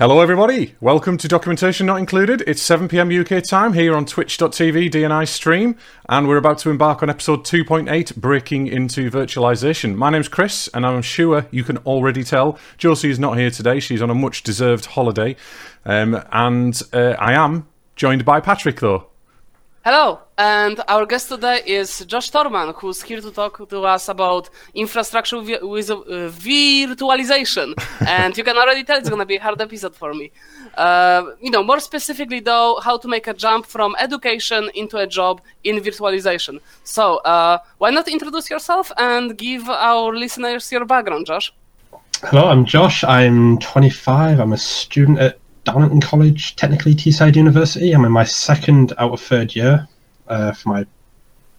Hello, everybody. Welcome to Documentation Not Included. It's 7 pm UK time here on twitch.tv DNI stream, and we're about to embark on episode 2.8 Breaking into Virtualization. My name's Chris, and I'm sure you can already tell Josie is not here today. She's on a much deserved holiday, um, and uh, I am joined by Patrick, though. Hello, and our guest today is Josh Torman, who's here to talk to us about infrastructure vi- with uh, virtualization. and you can already tell it's going to be a hard episode for me. Uh, you know, more specifically, though, how to make a jump from education into a job in virtualization. So, uh, why not introduce yourself and give our listeners your background, Josh? Hello, I'm Josh. I'm 25. I'm a student at Darlington College, technically Teesside University. I'm in my second out of third year uh, for my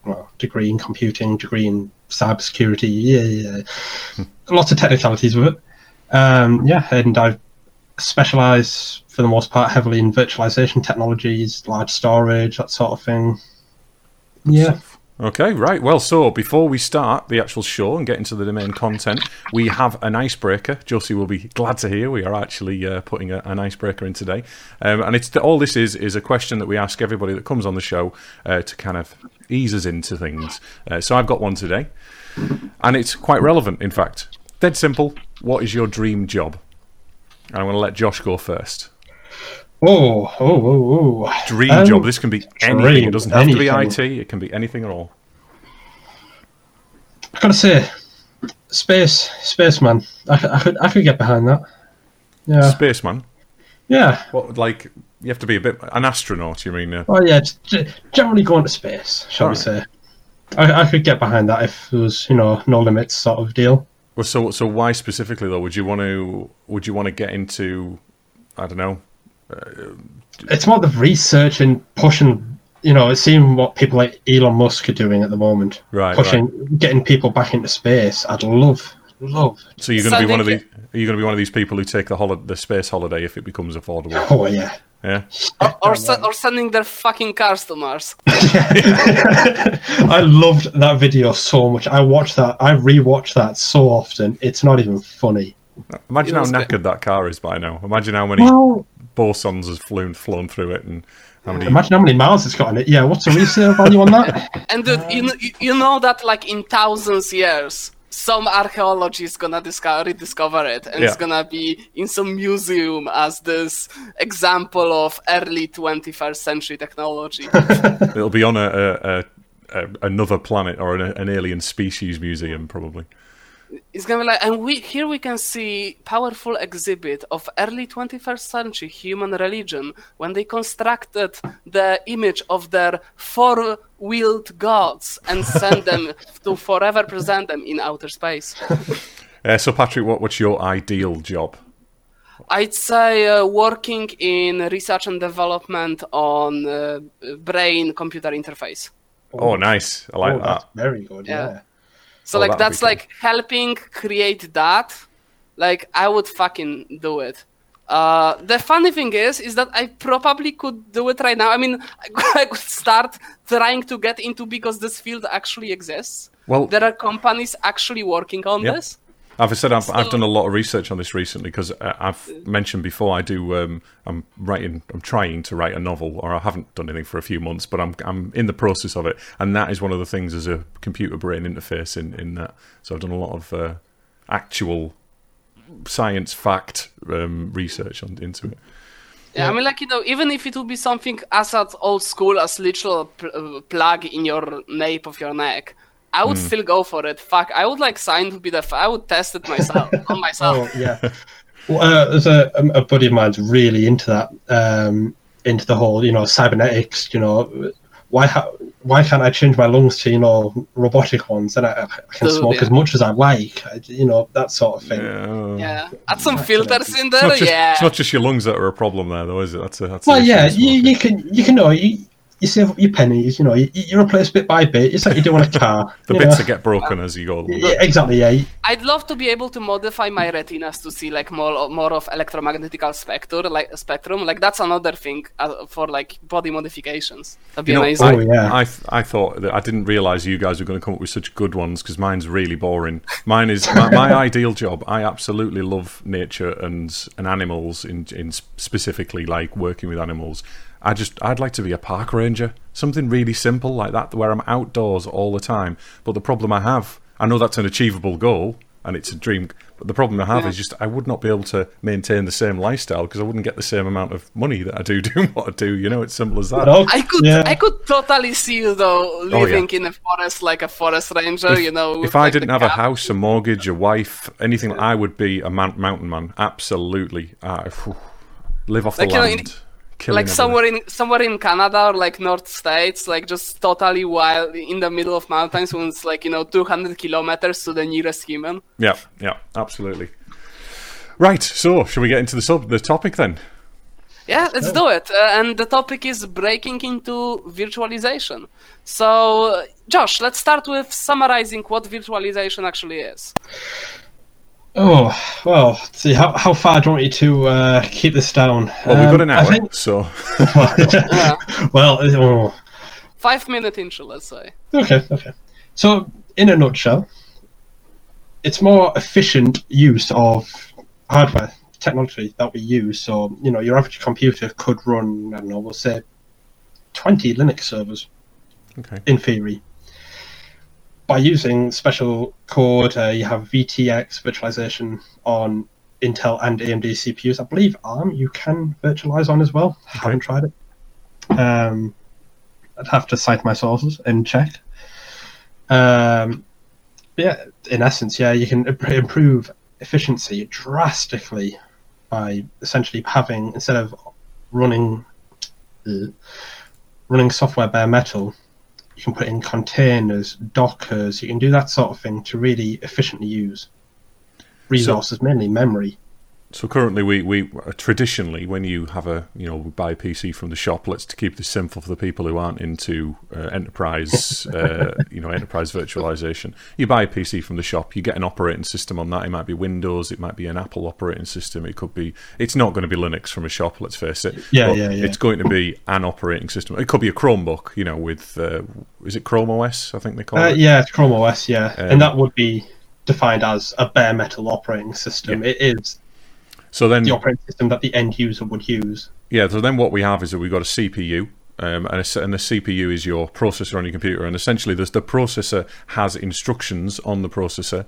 well, degree in computing, degree in cybersecurity. Yeah, yeah. Lots of technicalities with it. Um, yeah, and I specialise for the most part heavily in virtualization technologies, large storage, that sort of thing. Yeah. Okay, right. Well, so before we start the actual show and get into the main content, we have an icebreaker. Josie will be glad to hear we are actually uh, putting a, an icebreaker in today, um, and it's all this is is a question that we ask everybody that comes on the show uh, to kind of ease us into things. Uh, so I've got one today, and it's quite relevant. In fact, dead simple. What is your dream job? I'm going to let Josh go first. Oh, oh, oh, oh. Dream Um, job. This can be anything. It doesn't have to be. IT. It can be anything at all. I gotta say, space, spaceman. I, could- I could, I could get behind that. Yeah, Spaceman. yeah. What like you have to be a bit an astronaut? You mean? Uh, Well, yeah, generally going to space, shall we say? I, I could get behind that if there was, you know, no limits sort of deal. well, so so why specifically though? Would you want to? Would you want to get into? I don't know. It's more the research and pushing, you know, seeing what people like Elon Musk are doing at the moment. Right, Pushing, getting people back into space. I'd love, love. So you're going to be one of Sending these? Are you going to be one of these people who take the holi- the space holiday if it becomes affordable? Oh, yeah. Yeah. Or, or, se- or sending their fucking cars to Mars. I loved that video so much. I watched that. I rewatch that so often. It's not even funny. Imagine how was good. knackered that car is by now. Imagine how many Well, bosons has flown flown through it, and how many. imagine how many miles it's got on it. Yeah, what's the resale value on that? And dude, you, know, you know that like in thousands years, some archaeology is gonna discover, rediscover it, and it's gonna be in some museum as this example of early 21st century technology. It'll be on a, a, a, a another planet or an, an alien species museum, probably. It's gonna be like, and we here we can see powerful exhibit of early 21st century human religion when they constructed the image of their four-wheeled gods and sent them to forever present them in outer space. Uh, so, Patrick, what, what's your ideal job? I'd say uh, working in research and development on uh, brain computer interface. Oh, nice. I like oh, that. that's very good. Yeah. Yeah. So Oh, like that's cool. like helping create that. Like I would fucking do it. Uh, the funny thing is, is that I probably could do it right now. I mean, I could start trying to get into because this field actually exists. Well, There are companies actually working on Yeah. this. I've said I've, I've done a lot of research on this recently because uh, I've mentioned before I do. Um, I'm writing. I'm trying to write a novel, or I haven't done anything for a few months, but I'm I'm in the process of it, and that is one of the things as a computer brain interface in in that. So I've done a lot of uh, actual science fact um, research on, into it. Yeah, I mean, like you know, even if it would be something as old school as literal pl- uh, plug in your nape of your neck, I would still go for it. Fuck, I would like sign to be the. F- I would test it myself on myself. Oh yeah. well, uh, there's a, a buddy of mine's really into that, um, into the whole, you know, cybernetics. You know, why ha- why can't I change my lungs to you know robotic ones and I, I can Dude, smoke yeah. as much as I like. I, you know that sort of thing. Yeah. Yeah, add some filters in It's there. not, just, yeah, it's not just your lungs that are a problem there, though, is it? That's a, that's a Well, issue yeah, you, you can you can know you, you save up your pennies. You know, you, you replace bit by bit. It's like you do on a car. The you bits know. that get broken as you go. along. Yeah, exactly. Yeah. I'd love to be able to modify my retinas to see like more more of electromagnetic spectrum, like spectrum. Like that's another thing uh, for like body modifications. That'd be You know, amazing. I, Oh, yeah. I, I thought that I didn't realize you guys were going to come up with such good ones because mine's really boring. Mine is my, my ideal job. I absolutely love nature and and animals in in specifically like working with animals. I just I'd like to be a park ranger, something really simple like that, where I'm outdoors all the time. But the problem I have, I know that's an achievable goal and it's a dream. But the problem I have Yeah. is just I would not be able to maintain the same lifestyle because I wouldn't get the same amount of money that I do doing what I do. You know, it's simple as that. No, I could yeah. I could totally see you though yeah. living in a forest like a forest ranger. you know, if I like, the didn't have a house, a mortgage, a wife, anything, I would be a man- mountain man. Absolutely, uh, phew. live off the Like, you know, in- land, killing like somewhere in somewhere in Canada or like North States, like just totally wild in the middle of mountains when it's like you know 200 kilometers to the nearest human. Yeah, yeah, absolutely. Right. So, should we get into the sub the topic then? Yeah, let's do it. Uh, and the topic is breaking into virtualization. So, Josh, let's start with summarizing what virtualization actually is. Oh well. let's See how how far do you want you to uh, keep this down? Well, we've got Um, an I hour, think- so well, five minute intro, let's say. okay, okay. So, in a nutshell, it's more efficient use of hardware technology that we use. So, you know, your average computer could run, I don't know, we'll say, twenty Linux servers okay. in theory. By using special code, uh, you have VTX virtualization on Intel and AMD CPUs. I believe ARM you can virtualize on as well. I haven't tried it. Um, I'd have to cite my sources and check. Um, yeah, in essence, yeah, you can improve efficiency drastically by essentially having instead of running uh, running software bare metal, you can put in containers, Dockers. You can do that sort of thing to really efficiently use resources, mainly memory. So currently, we, we traditionally, when you have a you know buy a PC from the shop, let's to keep this simple for the people who aren't into uh, enterprise, uh, you know, enterprise virtualization. You buy a PC from the shop, you get an operating system on that. It might be Windows, it might be an Apple operating system. It could be. It's not going to be Linux from a shop. Let's face it. Yeah, yeah, yeah. It's going to be an operating system. It could be a Chromebook, you know, with uh, is it Chrome OS? I think they call Uh, it. yeah, it's Chrome OS, yeah, Um, and that would be defined as a bare metal operating system. It is So then the operating system that the end user would use. Yeah, so then what we have is that we've got a CPU, um, and, a, and the CPU is your processor on your computer, and essentially the processor has instructions on the processor,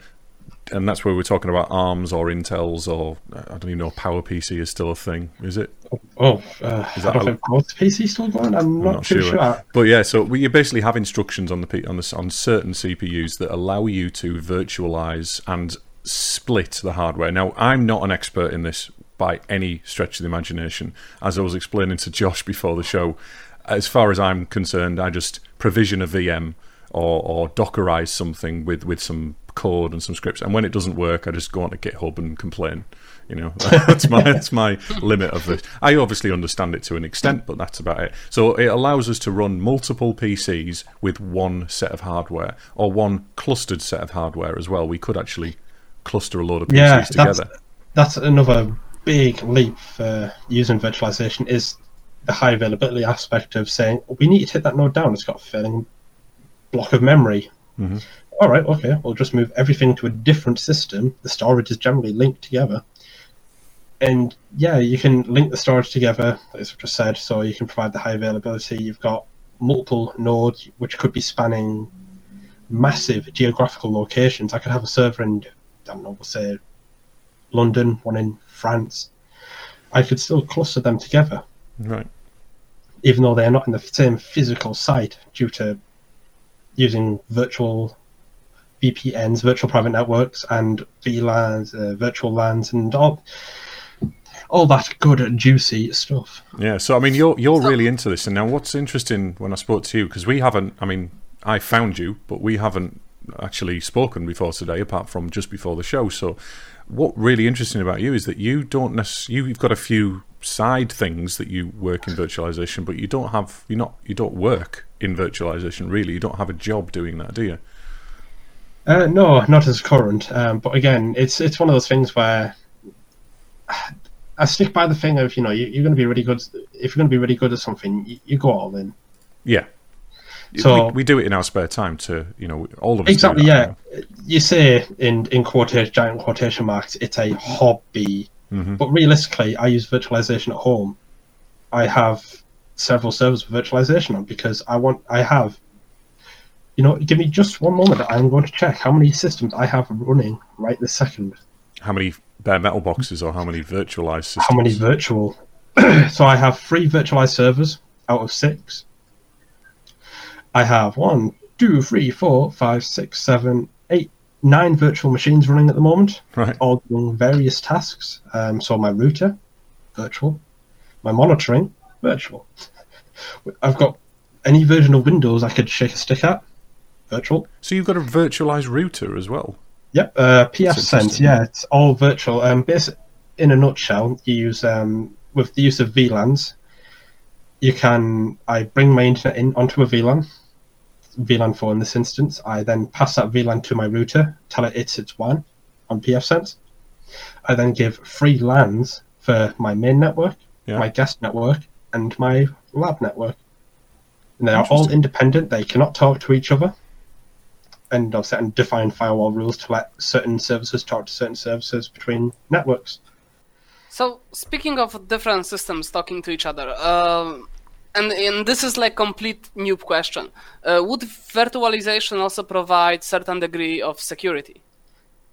and that's where we're talking about ARMS or Intels or I don't even know PowerPC is still a thing, is it? Oh, uh, Is I that don't a- think both PC still going. I'm not, not too sure. sure. But yeah, so we, you basically have instructions on the on the on certain CPUs that allow you to virtualize and split the hardware. Now, I'm not an expert in this by any stretch of the imagination. As I was explaining to Josh before the show, as far as I'm concerned, I just provision a VM or, or Dockerize something with, with some code and some scripts, and when it doesn't work, I just go onto GitHub and complain. You know, that's my that's my limit of this. I obviously understand it to an extent, but that's about it. So it allows us to run multiple PCs with one set of hardware or one clustered set of hardware as well. We could actually cluster a load of PCs Yeah, that's, together. that's another big leap for using virtualization is the high availability aspect of saying we need to take that node down. It's got a failing block of memory. Mhm. All right, okay, we'll just move everything to a different system. The storage is generally linked together. And yeah, you can link the storage together, as I just said, so you can provide the high availability. You've got multiple nodes which could be spanning massive geographical locations. I could have a server in, I don't know, we'll say London, one in France. I could still cluster them together, Right. even though they're not in the same physical site due to using virtual VPNs, virtual private networks, and VLANs, uh, virtual LANs, and all all that good and juicy stuff. Yeah, so I mean, you're you're really into this, and now what's interesting when I spoke to you because we haven't. I mean, I found you, but we haven't actually spoken before today, apart from just before the show. So, what really interesting about you is that you don't necessarily you've got a few side things that you work in virtualization, but you don't have you not you don't work in virtualization really. You don't have a job doing that, do you? Uh, no, not as current. Um, but again, it's it's one of those things where I stick by the thing of you know you, are going to be really good. If you're going to be really good at something, you, you go all in. Yeah. So we, we, do it in our spare time to you know all of us. Exactly. yeah. You say in in quotation giant quotation marks, it's a hobby, mm-hmm. but realistically, I use virtualization at home. I have several servers with virtualization on because I want I have you know, give me just one moment. I'm going to check how many systems I have running right this second. How many bare metal boxes or how many virtualized systems? How many virtual? so I have three virtualized servers out of six. I have one, two, three, four, five, six, seven, eight, nine virtual machines running at the moment, right. all doing various tasks. Um, so my router, virtual. My monitoring, virtual. I've got any version of Windows I could shake a stick at, virtual. So you've got a virtualized router as well. Yep, uh, pfSense. Yeah, it's all virtual. Um, in a nutshell, you use um, with the use of VLANs. You can I bring my internet in onto a VLAN, VLAN 4 in this instance. I then pass that VLAN to my router, tell it it's its WAN on pfSense. I then give free LANs for my main network, yeah. my guest network, and my lab network. And they are all independent. They cannot talk to each other and of certain defined firewall rules to let certain services talk to certain services between networks. So, speaking of different systems talking to each other, uh, and, and this is like complete new question, uh, would virtualization also provide certain degree of security?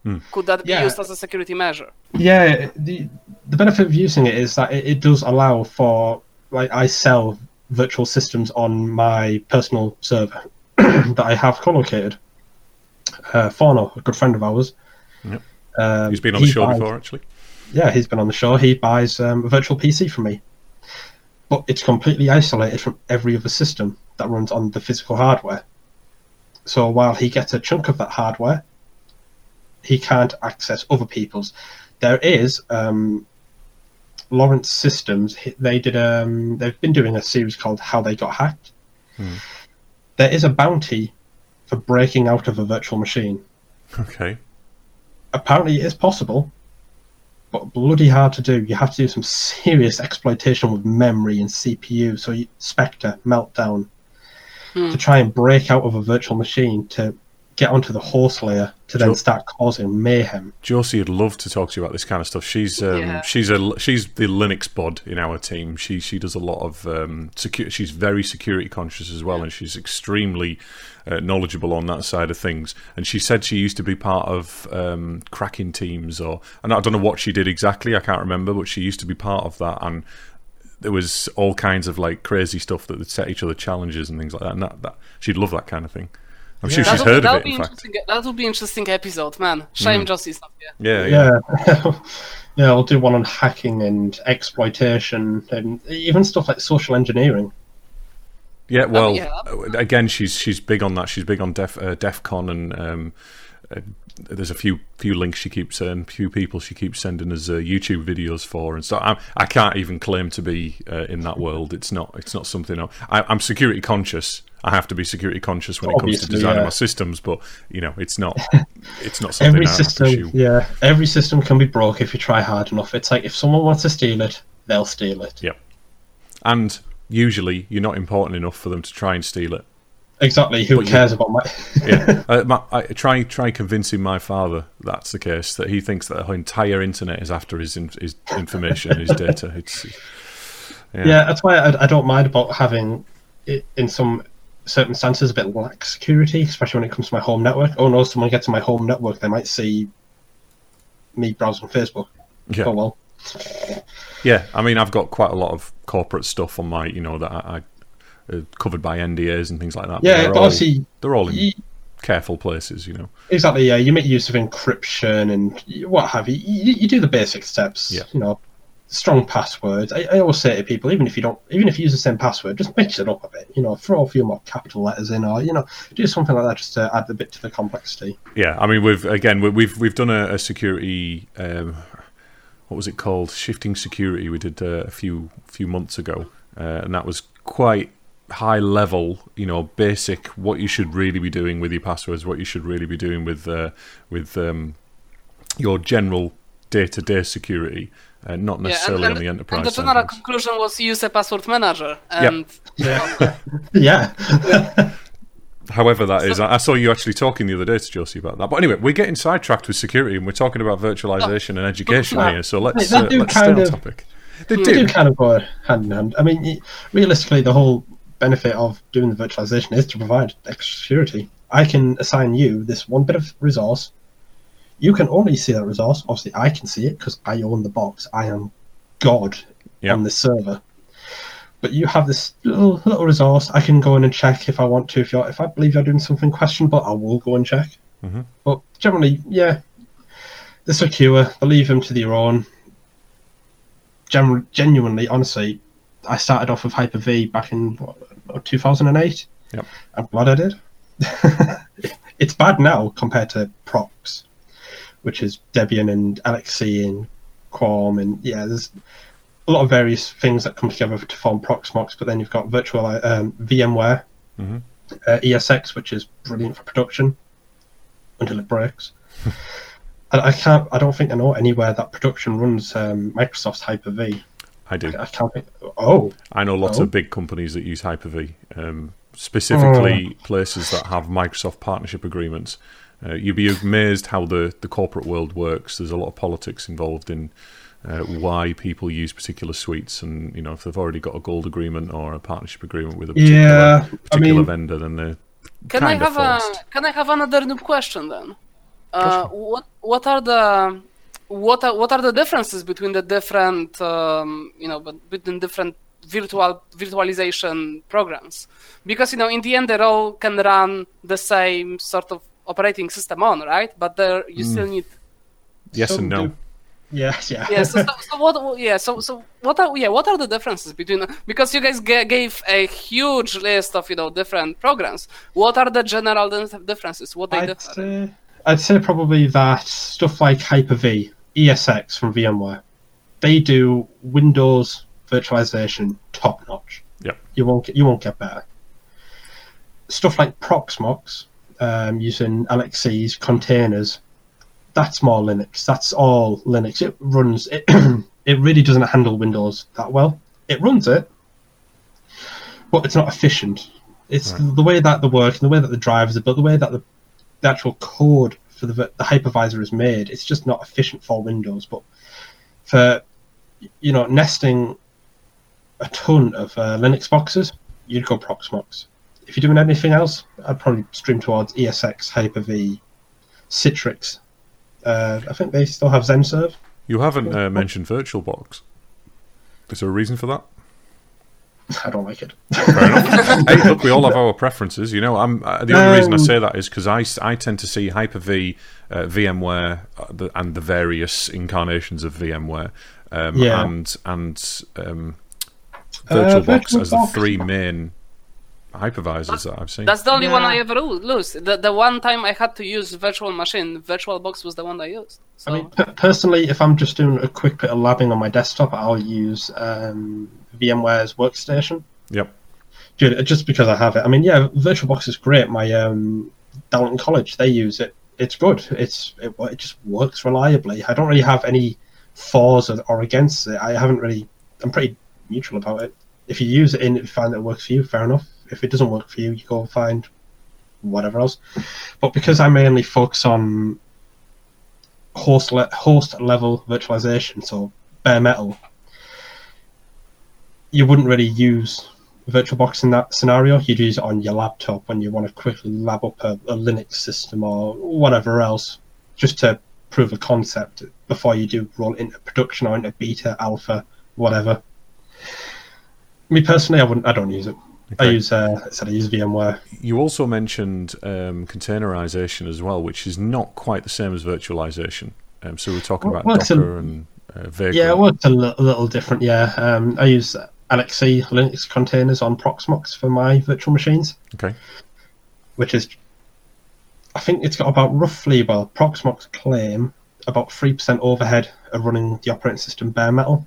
Hmm. Could that be yeah. used as a security measure? Yeah, the the benefit of using it is that it, it does allow for like I sell virtual systems on my personal server that I have co-located uh, Forno, a good friend of ours. Yep. Um, he's been on the show buys, before, actually. Yeah, he's been on the show. He buys um, a virtual PC from me, but it's completely isolated from every other system that runs on the physical hardware. So while he gets a chunk of that hardware, he can't access other people's. There is um, Lawrence Systems. They did. Um, they've been doing a series called "How They Got Hacked." Hmm. There is a bounty for breaking out of a virtual machine. Okay. Apparently, it is possible, bloody hard to do. You have to do some serious exploitation with memory and CPU. So, you, Spectre, Meltdown, hmm. to try and break out of a virtual machine to get onto the host layer to then jo- start causing mayhem. Josie would love to talk to you about this kind of stuff. She's um, yeah. she's a she's the Linux bod in our team. She she does a lot of um, security. She's very security conscious as well, yeah. and she's extremely uh, knowledgeable on that side of things. And she said she used to be part of um, cracking teams, or and I don't know what she did exactly. I can't remember, but she used to be part of that and there was all kinds of like crazy stuff that would set each other challenges and things like that. And that, that she'd love that kind of thing. I'm yeah. sure she's that'll, heard that'll of it. Be interesting, that will be interesting episode, man. Shame mm. Josie's not here. Yeah, yeah, yeah. yeah, I'll do one on hacking and exploitation and even stuff like social engineering. Yeah, well, yeah. again, she's she's big on that. She's big on Def uh, DEF CON and um, uh, there's a few few links she keeps and uh, few people she keeps sending us uh, YouTube videos for and so I, I can't even claim to be uh, in that world. It's not it's not something I, am security conscious. I have to be security conscious when Obviously, it comes to designing yeah. my systems, but you know it's not it's not something every system. Yeah, every system can be broke if you try hard enough. It's like if someone wants to steal it, they'll steal it. Yep, and usually you're not important enough for them to try and steal it. Exactly. Who but cares you, about my? yeah. Uh, my, I try try convincing my father that's the case. That he thinks that the entire internet is after his his information, his data. It's yeah. yeah that's why I, I, don't mind about having it in some circumstances a bit lax security, especially when it comes to my home network. Oh no, someone gets to my home network, they might see me browsing Facebook. Yeah. Oh well. Yeah, I mean, I've got quite a lot of corporate stuff on my, you know, that I, uh, covered by NDAs and things like that. Yeah, but, all, obviously they're all in you, careful places, you know. Exactly. Yeah, you make use of encryption and what have you. You, you do the basic steps. Yeah. You know, strong passwords. I, I always say to people, even if you don't, even if you use the same password, just mix it up a bit. You know, throw a few more capital letters in, or you know, do something like that just to add a bit to the complexity. Yeah, I mean, we've again we- we've we've done a, a security. Um, what was it called? Shifting security. We did uh, a few few months ago, uh, and that was quite high level. You know, basic what you should really be doing with your passwords, what you should really be doing with uh, with um, your general day to day security, uh, not necessarily on the enterprise. And the general things. conclusion was use a password manager. And Yeah, yeah. However, that is, I saw you actually talking the other day to Josie about that. But anyway, we're getting sidetracked with security, and we're talking about virtualization and education Oh, here. So let's uh, do let's stay on of- topic. They They do. do kind of go hand in hand. I mean, realistically, the whole benefit of doing the virtualization is to provide extra security. I can assign you this one bit of resource. You can only see that resource. Obviously, I can see it because I own the box. I am God Yep. on this server. But you have this little, little resource. I can go in and check if I want to. If you're, if I believe you're doing something questionable, I will go and check. Mhm. But generally, yeah, they're secure. They leave them to their own. Gen- genuinely, honestly, I started off with Hyper V back in what, 2008. Yep. I'm glad I did. it's bad now compared to Prox, which is Debian and LXC and Qualm, and yeah, there's a lot of various things that come together to form Proxmox. But then you've got virtual um, VMware, Mhm. uh, ESX, which is brilliant for production until it breaks. I, I can't. I don't think I know anywhere that production runs um, Microsoft's Hyper V. I do. I can't think. Oh, I know lots Oh. of big companies that use Hyper V, um, specifically Oh. places that have Microsoft partnership agreements. Uh, you'd be amazed how the, the corporate world works. There's a lot of politics involved in uh, why people use particular suites, and you know if they've already got a gold agreement or a partnership agreement with a particular, Yeah, I mean- vendor, then they're Can I kind of have a. Can I have another new question then? Uh, what What are the what are, what are the differences between the different um, you know between different virtual virtualization programs? Because you know in the end they all can run the same sort of operating system on right, but there you still need Yes some and no. Do- Yeah, yeah. yeah. So, so, so what? Yeah. So so what are yeah? What are the differences between because you guys ga- gave a huge list of you know different programs. What are the general differences? What they I'd differ? say, I'd say probably that stuff like Hyper V, ESX from VMware, they do Windows virtualization top notch. Yeah. You won't get, you won't get better. Stuff like Proxmox, um, using LXCs containers, that's more Linux. That's all Linux. It runs it. it really doesn't handle Windows that well. It runs it, but it's not efficient. It's Right. the way that the work and the way that the drivers are built, the way that the, the actual code for the, the hypervisor is made. It's just not efficient for Windows. But for you know nesting a ton of uh, Linux boxes, you'd go Proxmox. If you're doing anything else, I'd probably stream towards ESX, Hyper-V, Citrix. Uh, I think they still have XenServer. You haven't uh, mentioned VirtualBox. Is there a reason for that? I don't like it. Fair enough. hey, look, we all have our preferences. You know, I'm uh, the only reason I Um, say that is because I, I tend to see Hyper V, uh, VMware, uh, the, and the various incarnations of VMware, um, Yeah. and and um, Uh, VirtualBox as the three main hypervisors that I've seen. That's the only one I ever lo- used. The, the one time I had to use virtual machine, VirtualBox was the one I used. So I mean, p- personally, if I'm just doing a quick bit of labbing on my desktop, I'll use um, VMware's Workstation. Yep. Ju- Just because I have it. I mean, yeah, VirtualBox is great. My um, Darlington College, they use it. It's good. It's it, it just works reliably. I don't really have any flaws or, or against it. I haven't really. I'm pretty neutral about it. If you use it and you find that it works for you, fair enough. If it doesn't work for you, you go find whatever else. But because I mainly focus on host le- host level virtualization, so bare metal, you wouldn't really use VirtualBox in that scenario. You'd use it on your laptop when you want to quickly lab up a, a Linux system or whatever else, just to prove a concept before you do roll into production or into beta, alpha, whatever. Me personally, I wouldn't. I don't use it. I use. Uh, I said I use VMware. You also mentioned um, containerization as well, which is not quite the same as virtualization. Um, so we're talking Well, about it's a- Docker and uh, Vagrant. Yeah, well, it's a little different. Yeah, um, I use LXC Linux containers on Proxmox for my virtual machines, Okay. which is, I think it's got about roughly, well, Proxmox claim about three percent overhead of running the operating system bare metal,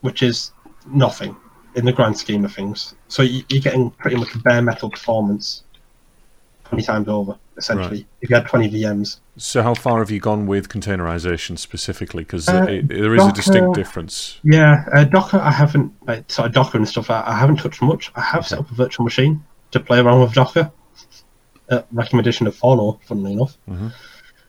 which is nothing in the grand scheme of things. So you- you're getting pretty much bare metal performance twenty times over, essentially. Right. If you had twenty VMs. So how far have you gone with containerization specifically? Because Uh, there is a distinct difference. Yeah, uh, Docker. I haven't like, sort of Docker and stuff. I, I haven't touched much. I have set up a virtual machine to play around with Docker. Uh, recommendation of Follow, funnily enough. Mhm.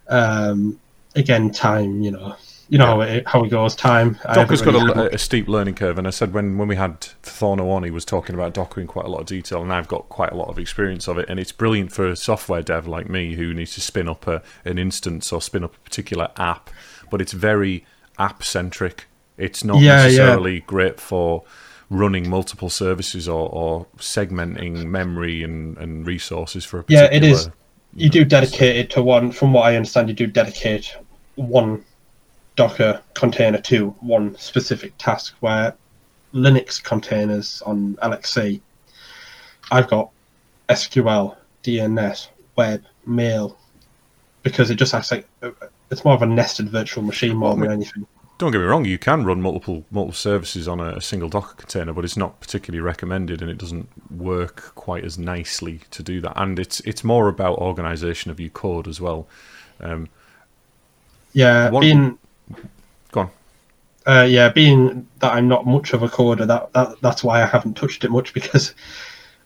Um, again, time. You know, you know how it how it goes. Time. Docker's got a, a steep learning curve, and I said when, when we had Thorno on, he was talking about Docker in quite a lot of detail, and I've got quite a lot of experience of it, and it's brilliant for a software dev like me who needs to spin up a, an instance or spin up a particular app, but it's very app centric. It's not Yeah, yeah. necessarily great for running multiple services or, or segmenting memory and, and resources for a Yeah, it is. You do dedicate it to one. From what I understand, you do dedicate one Docker container to one specific task. Where Linux containers on LXC, I've got SQL, DNS, web, mail, because it just acts like it's more of a nested virtual machine more Well, than anything. Don't get me wrong, you can run multiple multiple services on a, a single Docker container, but it's not particularly recommended, and it doesn't work quite as nicely to do that. And it's it's more about organisation of your code as well. Um, Yeah, One- being. Uh, yeah, being that I'm not much of a coder, that, that that's why I haven't touched it much because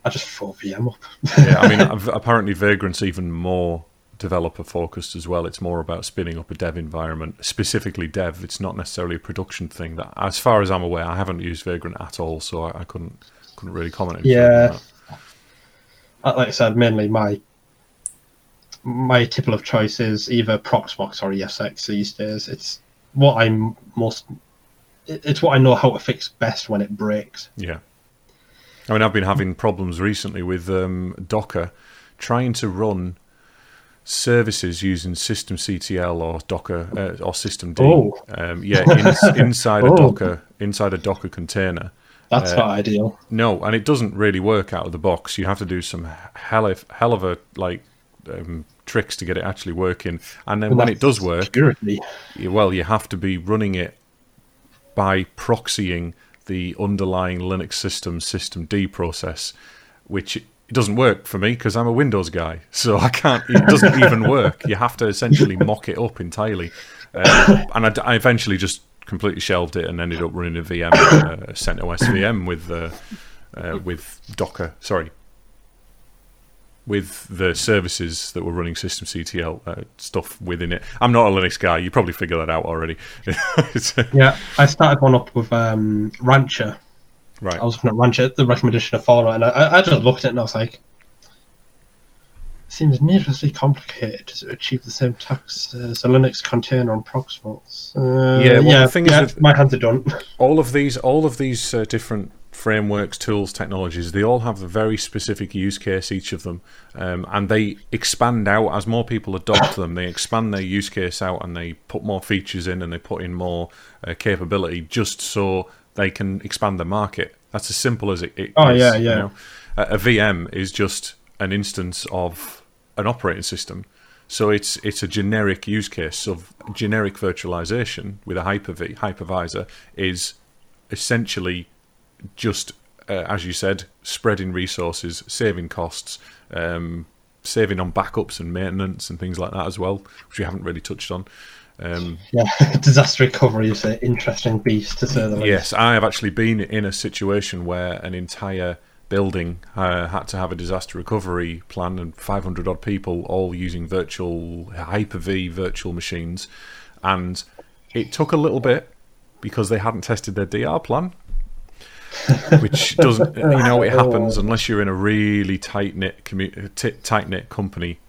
I just throw VM up. Yeah, I mean, apparently Vagrant's even more developer focused as well. It's more about spinning up a dev environment, specifically dev. It's not necessarily a production thing. That, as far as I'm aware, I haven't used Vagrant at all, so I, I couldn't couldn't really comment. Yeah. that. Uh, like I said, mainly my my tipple of choice is either Proxmox or ESX these days. It's what I'm most. It- It's what I know how to fix best when it breaks. Yeah. I mean, I've been having problems recently with um, Docker trying to run services using systemctl or Docker uh, or systemd. Oh. Um, yeah, in, inside a Oh. Docker inside a Docker container. That's Uh, not ideal. No, and it doesn't really work out of the box. You have to do some hell of, hell of a like um, tricks to get it actually working. And then when it does work, security. well, you have to be running it by proxying the underlying Linux system systemd process, which it doesn't work for me because I'm a Windows guy, so I can't. It doesn't even work. You have to essentially mock it up entirely, uh, and I, I eventually just completely shelved it and ended up running a VM, uh, CentOS VM with uh, uh, with Docker. Sorry. With the services that were running systemctl uh, stuff within it, I'm not a Linux guy. You probably figured that out already. Yeah, I started one up with um, Rancher. right. I was looking at Rancher, the recommendation of Fallout, and I, I just looked at it and I was like, seems needlessly complicated to achieve the same tax as a Linux container on Proxmox. Uh, Yeah, well, the yeah, thing is yeah, with- my hands are done. all of these all of these uh, different frameworks tools technologies they all have a very specific use case each of them um, and they expand out as more people adopt them they expand their use case out and they put more features in and they put in more uh, capability just so they can expand the market that's as simple as it, it Oh, is, yeah, you yeah. know. a, a vm is just an instance of an operating system so it's it's a generic use case of generic virtualization with a Hyper-V hypervisor is essentially just uh, as you said, spreading resources, saving costs, um, saving on backups and maintenance and things like that as well, which we haven't really touched on. Um, yeah, disaster recovery is an interesting beast to say the least. yes, I have actually been in a situation where an entire building uh, had to have a disaster recovery plan and 500 odd people all using virtual Hyper-V virtual machines. And it took a little bit because they hadn't tested their DR plan. Which doesn't, you know, it happens unless you're in a really tight knit commu- t- tight knit company.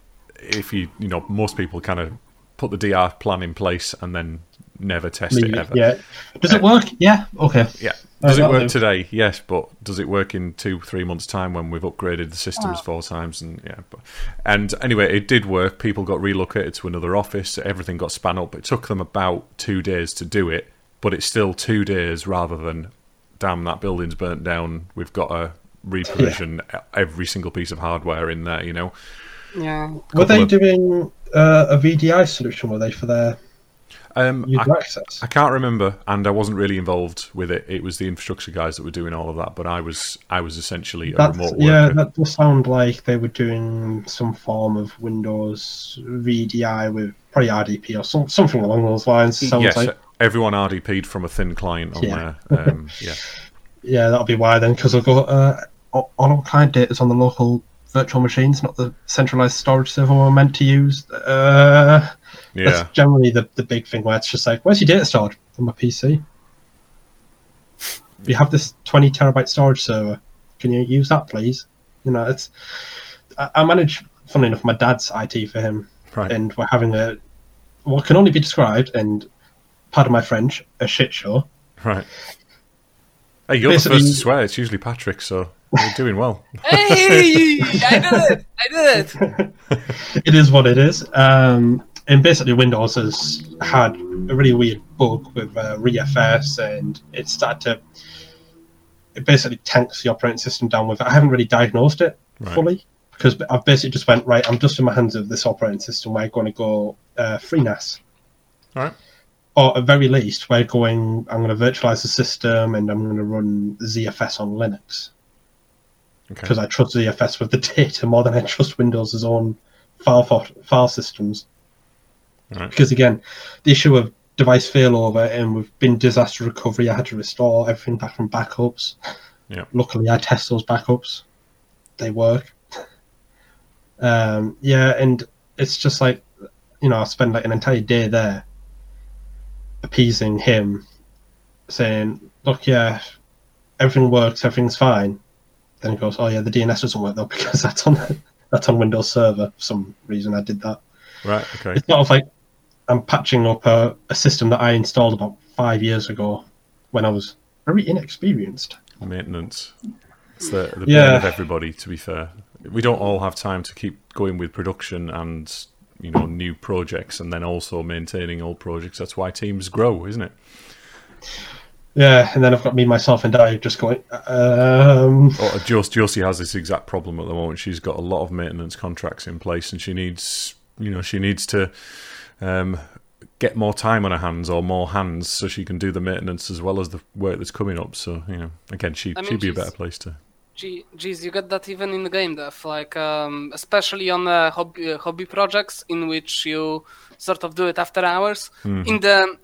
If you, you know, most people kind of put the DR plan in place and then never test it ever. Yeah. Does it work? Yeah. Okay. Yeah. Does Uh, it work do. today? Yes, but does it work in two, three months' time when we've upgraded the systems Oh. four times? And yeah, but, and anyway, it did work. People got relocated to another office. Everything got span up. It took them about two days to do it, but it's still two days rather than, damn, that building's burnt down. We've got to reprovision every single piece of hardware in there. You know, Yeah. Were they of- doing uh, a VDI solution? Were they for their um, I, access? I can't remember, and I wasn't really involved with it. It was the infrastructure guys that were doing all of that, but I was, I was essentially a That's, remote yeah, that does sound like they were doing some form of Windows VDI with probably RDP or some, something along those lines. Sounds yes, like everyone RDP'd from a thin client on Yeah. there. Um, yeah, yeah, that'll be why then, because I've got uh, all our client data is on the local virtual machines, not the centralized storage server we're meant to use. Uh, yeah, That's generally the, the big thing where it's just like, where's your data stored on my PC? You have this 20 terabyte storage server. Can you use that, please? You know, it's. I, I manage, funnily enough, my dad's IT for him, right. and we're having a what can only be described, and pardon my French, a shit show. Right. Hey, you're Basically- the first to swear. It's usually Patrick, so you're doing well. Hey, I did it! I did it! it is what it is. Um, and basically, Windows has had a really weird bug with uh, ReFS, and it started to. It basically tanks the operating system down with it. I haven't really diagnosed it Right. fully because I've basically just went right. I'm just in my hands of this operating system. We're going to go uh, FreeNAS, All right. Or at very least, we're going. I'm going to virtualize the system, and I'm going to run ZFS on Linux Okay. because I trust ZFS with the data more than I trust Windows' own file for, file systems. Right. Because again, the issue of device failover and we've been disaster recovery, I had to restore everything back from backups. Yeah. Luckily, I test those backups; they work. Um, yeah, and it's just like you know, I spend like an entire day there appeasing him, saying, "Look, yeah, everything works, everything's fine." Then he goes, "Oh yeah, the DNS doesn't work though because that's on that's on Windows Server for some reason. I did that." Right. Okay. It's sort of like I'm patching up a, a system that I installed about five years ago when I was very inexperienced. Maintenance. It's the the Yeah. pain of everybody. To be fair, we don't all have time to keep going with production and you know new projects, and then also maintaining old projects. That's why teams grow, isn't it? Yeah, and then I've got me, myself, and I just going. Um, Oh, Jos- Josie has this exact problem at the moment. She's got a lot of maintenance contracts in place, and she needs, you know, she needs to um, get more time on her hands or more hands so she can do the maintenance as well as the work that's coming up. So, you know, again, she I mean, she'd be a better place to. Gee, geez, you get that even in the game dev, like um, especially on uh, hobby uh, hobby projects in which you sort of do it after hours. In the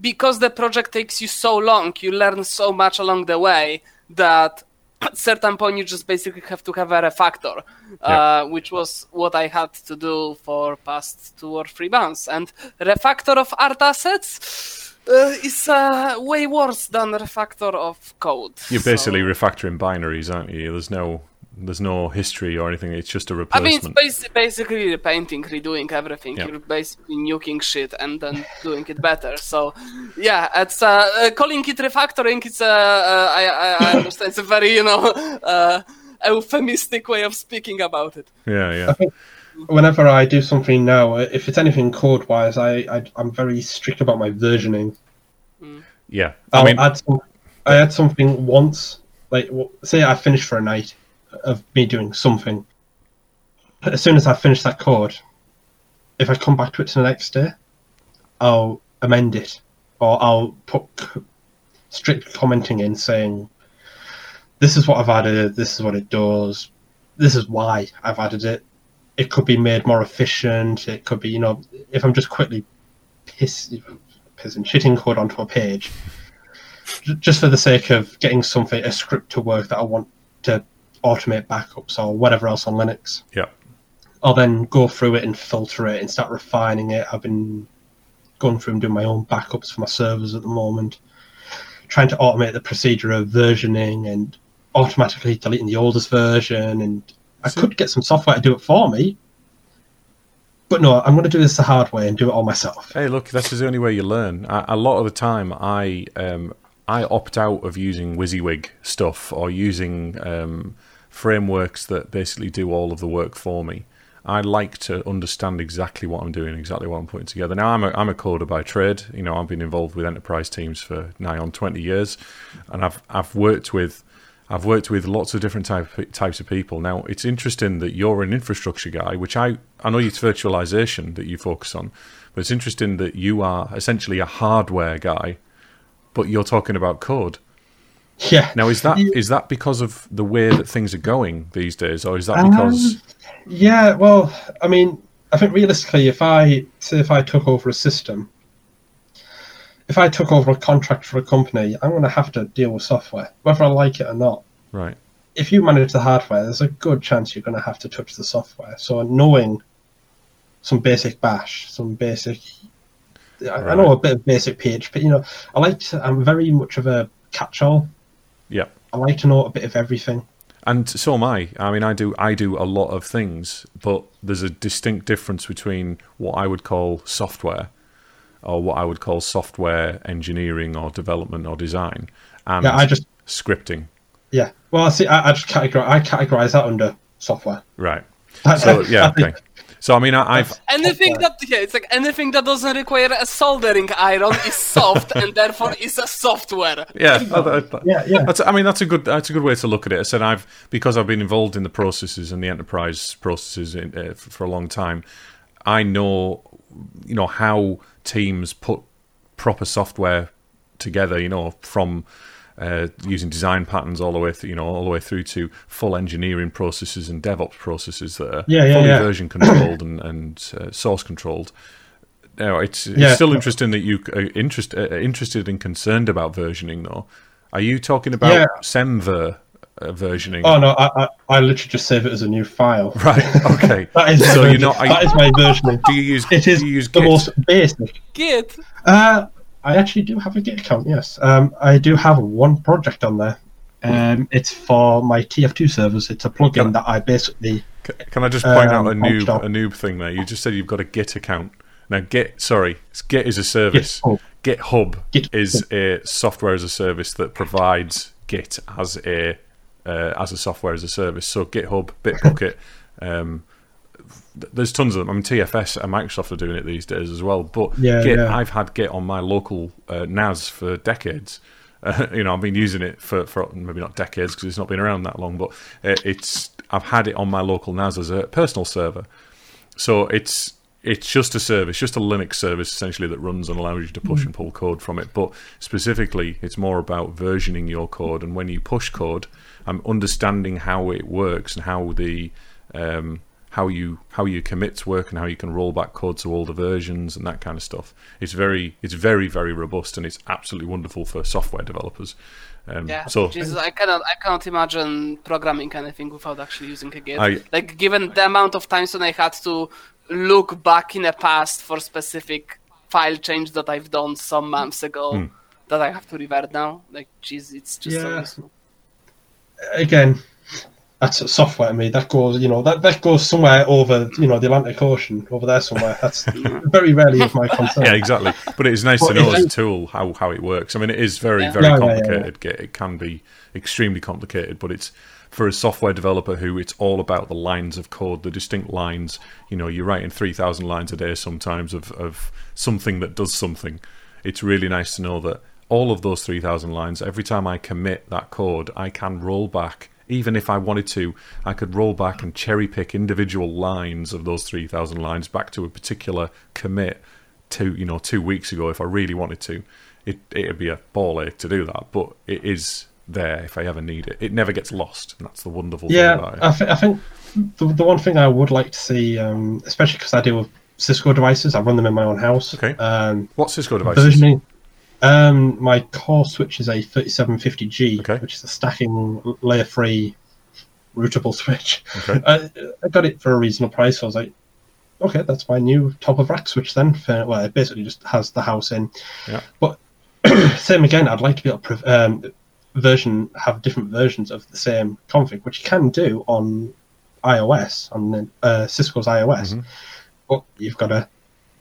because the project takes you so long, you learn so much along the way that at certain point you just basically have to have a refactor, uh, which was what I had to do for past two or three months. And refactor of art assets uh, is uh, way worse than refactor of code. You're basically So- refactoring binaries, aren't you? There's no there's no history or anything. It's just a replacement. I mean, it's basi- basically repainting, redoing everything. Yeah. You're basically nuking shit and then doing it better. So, yeah, it's uh, uh, calling it refactoring. It's uh, uh, I, I, I understand. It's a very you know uh, euphemistic way of speaking about it. yeah, yeah. Whenever I do something now, if it's anything code wise, I, I I'm very strict about my versioning. Mm. Yeah. I I'll mean, add some, I add something once, like say I finish for a night of me doing something. As soon as I finish that code, if I come back to it the next day, I'll amend it, or I'll put c- strict commenting in saying, "This is what I've added. This is what it does. This is why I've added it. It could be made more efficient. It could be, you know, if I'm just quickly piss, pissing shitting code onto a page." just for the sake of getting something a script to work that I want to automate backups or whatever else on Linux. yeah. I'll then go through it and filter it and start refining it. I've been going through and doing my own backups for my servers at the moment, trying to automate the procedure of versioning and automatically deleting the oldest version. And I could get some software to do it for me, but no, I'm going to do this the hard way and do it all myself. Hey, look, this is the only way you learn. A, a lot of the time, I um, I opt out of using WYSIWYG stuff or using um, frameworks that basically do all of the work for me. I like to understand exactly what I'm doing, exactly what I'm putting together. Now, I'm a, I'm a coder by trade. You know, I've been involved with enterprise teams for nigh on 20 years, and I've I've worked with I've worked with lots of different type, types of people. Now, it's interesting that you're an infrastructure guy, which I I know it's virtualization that you focus on, but it's interesting that you are essentially a hardware guy, but you're talking about code. Yeah. Now, is that is that because of the way that things are going these days, or is that Um, because Yeah, well, I mean, I think realistically, if I say if I took over a system, if I took over a contract for a company, I'm going to have to deal with software, whether I like it or not. right? If you manage the hardware, there's a good chance you're going to have to touch the software. So knowing some basic Bash, some basic, I, I know a bit of basic PHP. You know, I like to. I'm very much of a catch-all. Yeah. I like to know a bit of everything. And so am I. I mean, I do I do a lot of things, but there's a distinct difference between what I would call software, or what I would call software engineering or development or design, and Yeah, I just scripting. yeah. Well, I see. I, I just categorize. I categorize that under software. Right. That- So yeah, okay. So I mean, I, I've Anything that yeah, it's like anything that doesn't require a soldering iron is soft and therefore is a software. yeah, I- I- Yeah, yeah. That's, I mean, that's a good that's a good way to look at it. I said I've because I've been involved in the processes and the enterprise processes in, uh, f- for a long time. I know, you know, how teams put proper software together. You know, from uh, using design patterns all the way, th- you know, all the way through to full engineering processes and DevOps processes that are Yeah, yeah, fully yeah. version controlled and, and uh, source controlled. Now, it's, it's still interesting that you are interest, uh, interested and concerned about versioning, though. Are you talking about. Semver uh, versioning? Oh no, I, I I literally just save it as a new file. Right. Okay. That is so my you're version- not. Are that you, is my versioning. do you use? It is do you use the Git? most basic. Git. Uh, I actually do have a Git account. Yes, um, I do have one project on there. Um, it's for my TF2 servers. It's a plugin Can- that I basically. C- Can I just point out Um, a noob stop. a noob thing there? You just said you've got a Git account. Now, Git, sorry, Git is a service. GitHub. GitHub Git- is a software as a service that provides Git as a uh, as a software as a service. So GitHub, Bitbucket, um, th- there's tons of them. I mean, TFS and Microsoft are doing it these days as well. But Yeah, Git, yeah. I've had Git on my local uh, NAS for decades. Uh, you know, I've been using it for, for maybe not decades because it's not been around that long, but uh, it's I've had it on my local NAS as a personal server. So it's it's just a service, just a Linux service essentially that runs and allows you to push and pull code from it. But specifically, it's more about versioning your code. And when you push code, I'm understanding how it works and how the um, how you how your commits work and how you can roll back code to older versions and that kind of stuff. It's very it's very very robust and it's absolutely wonderful for software developers. Um, Yeah. so Jesus, I cannot I cannot imagine programming anything without actually using a Git. I- like given the amount of times when I had to look back in the past for specific file change that I've done some months ago Hmm. that I have to revert now. Like jeez, it's just so Yeah. useful. Again, that's software to me. That goes, you know, that, that goes somewhere over, you know, the Atlantic Ocean over there somewhere. That's very rarely of my concern. yeah, exactly. But it is nice to know as a tool how, how it works. I mean, it is very Yeah. very Yeah, yeah, yeah, complicated. Git. It can be extremely complicated, but it's for a software developer who it's all about the lines of code, the distinct lines. You know, you're writing three thousand lines a day sometimes of of something that does something. It's really nice to know that all of those three thousand lines. Every time I commit that code, I can roll back. Even if I wanted to, I could roll back and cherry pick individual lines of those 3,000 lines back to a particular commit two, you know, two weeks ago if I really wanted to. It, it'd be a ball ache to do that, but it is there if I ever need it. It never gets lost, and that's the wonderful thing Yeah, about it. I, th- I think the, the one thing I would like to see, um, especially because I deal with Cisco devices, I run them in my own house. Okay. Um, what Cisco devices? versioning. Um, my core switch is a 3750G, Okay. which is a stacking layer three routable switch. Okay. I, I got it for a reasonable price. So I was like, okay, that's my new top of rack switch then. For, well, it basically just has the house in. Yeah. But same again, I'd like to be able to um, version have different versions of the same config, which you can do on iOS on uh, Cisco's iOS. Mm-hmm. but you've got to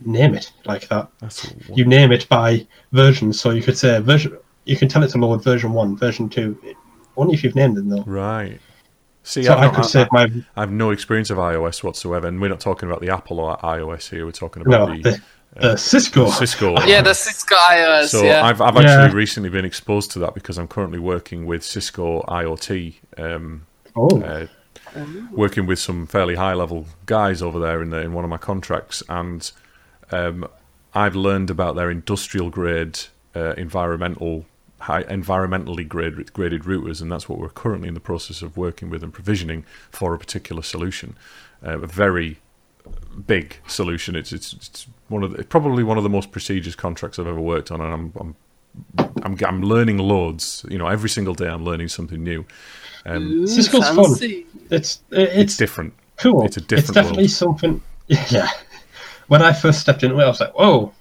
name it like that. That's You name it by version, so you could say version. You can tell it to load version one, version two. Only if you've named them though. right. See, So I've I not- could say my I have no experience of iOS whatsoever, and we're not talking about the Apple or iOS here. We're talking no about the, the, the Cisco. Cisco. Yeah, the Cisco iOS. So yeah. I've I've Yeah. actually recently been exposed to that because I'm currently working with Cisco IoT, um, Oh, uh, working with some fairly high level guys over there in the, in one of my contracts, and um, I've learned about their industrial grade uh, environmental. High, environmentally grade, graded routers, and that's what we're currently in the process of working with and provisioning for a particular solution. Uh, a very big solution. It's it's, it's one of the, probably one of the most prestigious contracts I've ever worked on, and I'm I'm I'm, I'm learning loads. You know, every single day I'm learning something new. Um, Ooh, Cisco's fun. it's it's it's different. cool. it's a different definitely world. something. Yeah. When I first stepped into it, I was like, "Whoa,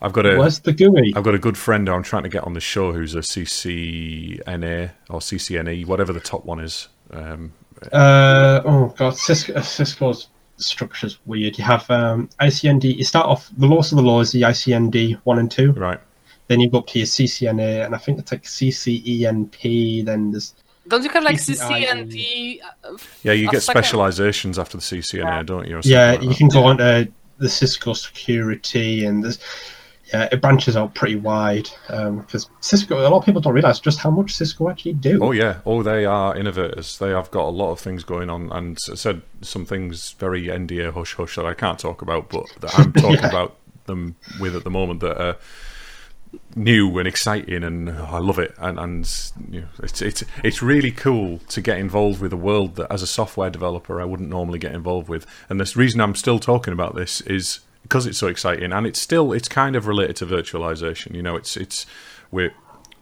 I've got a where's the GUI?" I've got a good friend I'm trying to get on the show who's a CCNA or CCNE, whatever the top one is. Um, Uh, oh god, Cisco, Cisco's structure's weird. You have um, ICND. You start off the laws of the law is the ICND one and two. right. Then you go up to your CCNA, and I think it's like CCENP. Then there's Don't you have like PCIe. CCNT? uh, Yeah, you get second- specializations after the CCNA, don't you? yeah, something you like can go on to the Cisco security, and there's yeah, it branches out pretty wide because Cisco. A lot of people don't realize just how much Cisco actually do. Oh yeah, oh they are innovators. They have got a lot of things going on, and I said some things very NDA hush hush that I can't talk about, but that I'm talking Yeah. about them with at the moment that are new and exciting, and I love it. And and you know, it's it's it's really cool to get involved with a world that, as a software developer, I wouldn't normally get involved with. And the reason I'm still talking about this is because it's so exciting, and it's still it's kind of related to virtualization. You know, it's it's we're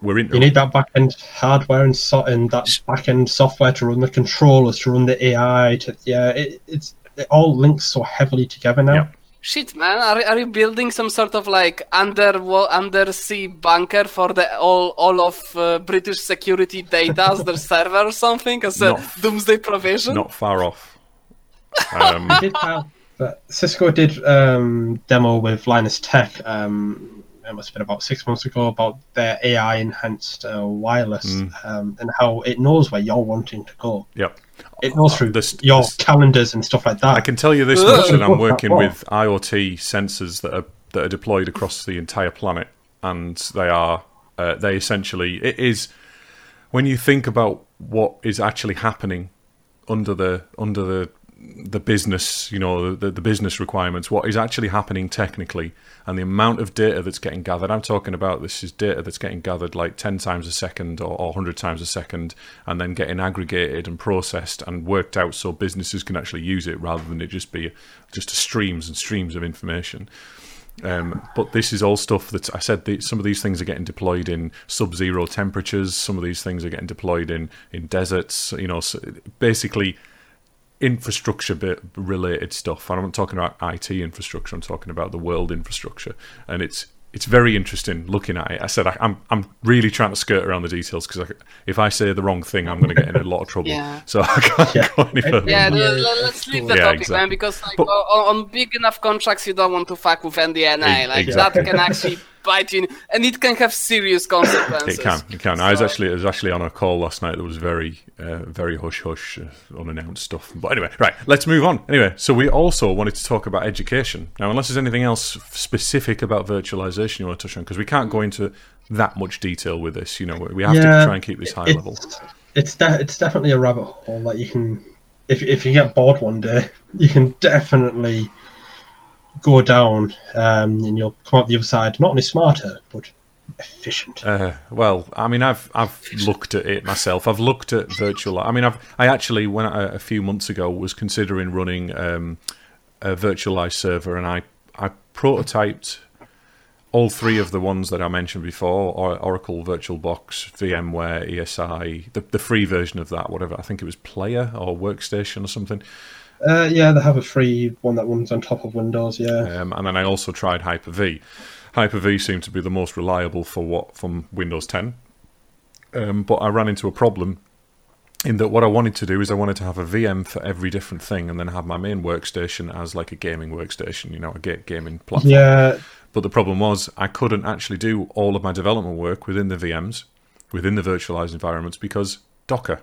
we're into You need that back end hardware and so and that back end software to run the controllers, to run the AI. To yeah, it, it's it all links so heavily together now. Yeah. Shit, man, are, are you building some sort of like under undersea bunker for the all all of uh, British security data as their server or something as a Not- doomsday provision? not far off. Um, did have, but Cisco did um, demo with Linus Tech. Um, it must have been about six months ago about their AI enhanced uh, wireless Mm. um, and how it knows where you're wanting to go. yep. It knows through this- your this- calendars and stuff like that. I can tell you this much that I'm working with IoT sensors that are that are deployed across the entire planet, and they are uh, they essentially it is when you think about what is actually happening under the under the the business, you know, the, the business requirements, what is actually happening technically, and the amount of data that's getting gathered. I'm talking about this is data that's getting gathered like 10 times a second or, or 100 times a second, and then getting aggregated and processed and worked out so businesses can actually use it rather than it just be just streams and streams of information. Um, but this is all stuff that I said. The, some of these things are getting deployed in sub-zero temperatures. Some of these things are getting deployed in in deserts. You know, so basically infrastructure bit related stuff. And I'm not talking about IT infrastructure. I'm talking about the world infrastructure, and it's it's very interesting looking at it. I said I, I'm I'm really trying to skirt around the details because if I say the wrong thing, I'm going to get in a lot of trouble. Yeah. So I can't Yeah. go any further. Yeah, Yeah, l- l- let's leave the Yeah, topic, exactly. man, because like But- on, on big enough contracts, you don't want to fuck with NDNA. Like exactly. that can actually bite you, in, and it can have serious consequences. It can, it can. I was actually, I was actually on a call last night that was very, uh, very hush hush, uh, unannounced stuff. But anyway, right, let's move on. Anyway, so we also wanted to talk about education now. Unless there's anything else specific about virtualization you want to touch on, because we can't go into that much detail with this. You know, we have to try and keep this high it's, level. It's de- it's definitely a rabbit hole that you can, if if you get bored one day, you can definitely go down, um, and you'll come out the other side not only smarter but efficient. Uh, well, I mean, I've I've looked at it myself. I've looked at virtual. I mean, I've I actually when I, a few months ago was considering running um, a virtualized server, and I I prototyped all three of the ones that I mentioned before: or, Oracle VirtualBox, VMware, ESI, the the free version of that, whatever. I think it was Player or Workstation or something. Uh, yeah, they have a free one that runs on top of Windows. Yeah, Um, and then I also tried Hyper V. Hyper V seemed to be the most reliable for what from Windows 10. Um, but I ran into a problem in that what I wanted to do is I wanted to have a VM for every different thing, and then have my main workstation as like a gaming workstation, you know, a gaming platform. Yeah, But the problem was I couldn't actually do all of my development work within the VMs, within the virtualized environments, because Docker.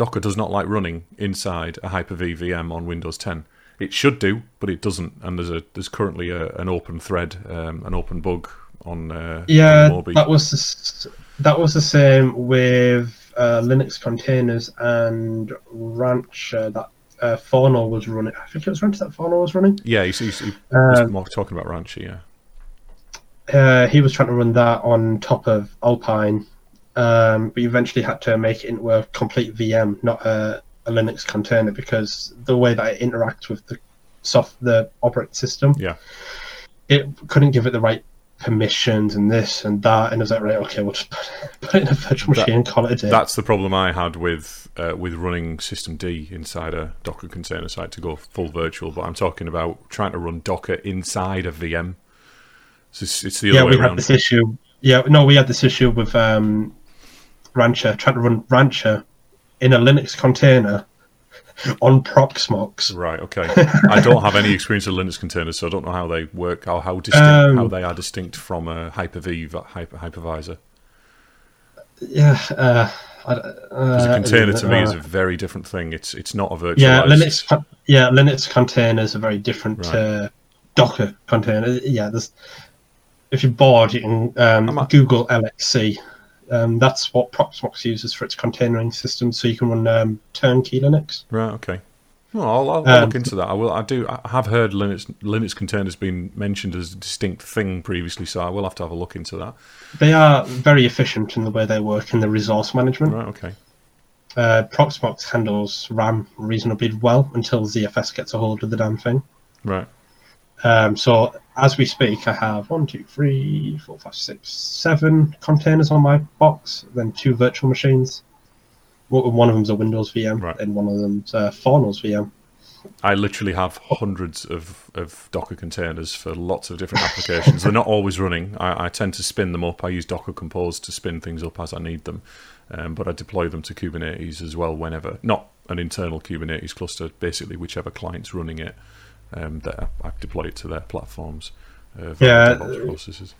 Docker does not like running inside a Hyper-V VM on Windows 10. It should do, but it doesn't. And there's a there's currently a, an open thread, um, an open bug on uh, yeah, on that was the, that was the same with uh, Linux containers and Rancher that uh, Forno was running. I think it was Rancher that Forno was running. yeah, he's, he's, he Um, talking about Rancher. Yeah, Uh, he was trying to run that on top of Alpine, um, but eventually had to make it into a complete VM, not a, a Linux container, because the way that it interacts with the soft the operating system, yeah. it couldn't give it the right permissions and this and that, and it was like, right, okay, we'll just put, it in a virtual That- machine and call it a day. That's the problem I had with uh, with running systemd inside a Docker container site to go full virtual. But I'm talking about trying to run Docker inside a VM. So it's, it's the other yeah, way we had around. this issue. Yeah, no, we had this issue with um, Rancher trying to run Rancher in a Linux container on Proxmox. Right. Okay. I don't have any experience with Linux containers, so I don't know how they work. How how distinct Um, how they are distinct from a Hyper-V hyper, hypervisor. Yeah, uh, I, uh, a container to me is uh, a very different thing. It's it's not a virtualized. yeah Linux. Yeah, Linux containers are very different Right. to Docker containers. Yeah, there's if you're bored, you can um, I'm Google LXC. Um, that's what Proxmox uses for its containering system, so you can run um, turnkey Linux. Right. Okay. Well, I'll, I'll, I'll Um, look into that. I will. I do. I have heard Linux Linux containers being mentioned as a distinct thing previously, so I will have to have a look into that. They are very efficient in the way they work in the resource management. Right. Okay. Uh, Proxmox handles RAM reasonably well until ZFS gets a hold of the damn thing. Right. Um, so as we speak, I have one, two, three, four, five, six, seven containers on my box, then two virtual machines. One of them's a Windows VM, Right. and one of them's a Fornos VM. I literally have hundreds of, of Docker containers for lots of different applications. They're not always running. I, I tend to spin them up. I use Docker Compose to spin things up as I need them, um, but I deploy them to Kubernetes as well whenever. Not an internal Kubernetes cluster, basically whichever client's running it. Um, that I deploy it to their platforms. Uh, Yeah, DevOps processes.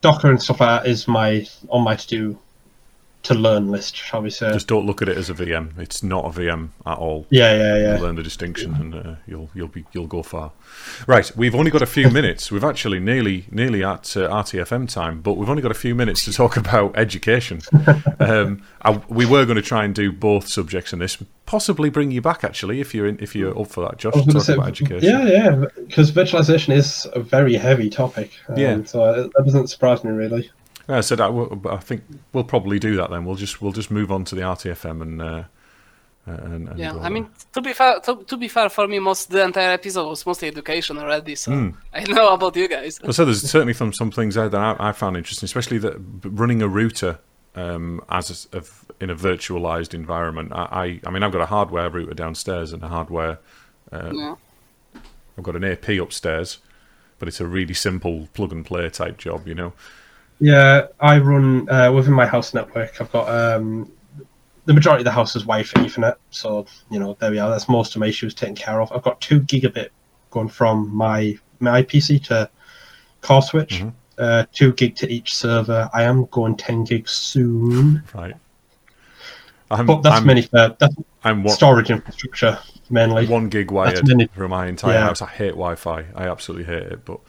Docker and stuff like that is my on my to do to learn list, shall we say? Just don't look at it as a VM. It's not a VM at all. yeah, yeah, yeah. You'll learn the distinction, and uh, you'll you'll be you'll go far. Right, we've only got a few minutes. We've actually nearly nearly at uh, RTFM time, but we've only got a few minutes to talk about education. um, I, we were going to try and do both subjects in this, possibly bring you back actually if you're in, if you're up for that, Josh. To talk say, about education. yeah, yeah, because virtualization is a very heavy topic. Um, Yeah. So that doesn't surprise me really. Yeah, I said I, will- I think we'll probably do that then. We'll just we'll just move on to the RTFM and. Uh, and, and Yeah, I mean, to be fair, to, to be fair, for me, most the entire episode was mostly education already. So Hmm. I know about you guys. Well, so there's certainly some some things there that I, I found interesting, especially that running a router um, as a in a virtualized environment. I, I I mean I've got a hardware router downstairs and a hardware. Uh, Yeah. I've got an AP upstairs, but it's a really simple plug and play type job, you know. Yeah, I run uh, within my house network. I've got um, the majority of the house is Wi-Fi Ethernet, so you know there we are. That's most of my issues taken care of. I've got two gigabit going from my my PC to core switch, Mhm. uh, two gig to each server. I am going ten gig soon, Right. I'm, but that's I'm, that's I'm one, storage infrastructure mainly. one gig wired through my entire Yeah. house. I hate Wi-Fi. I absolutely hate it. But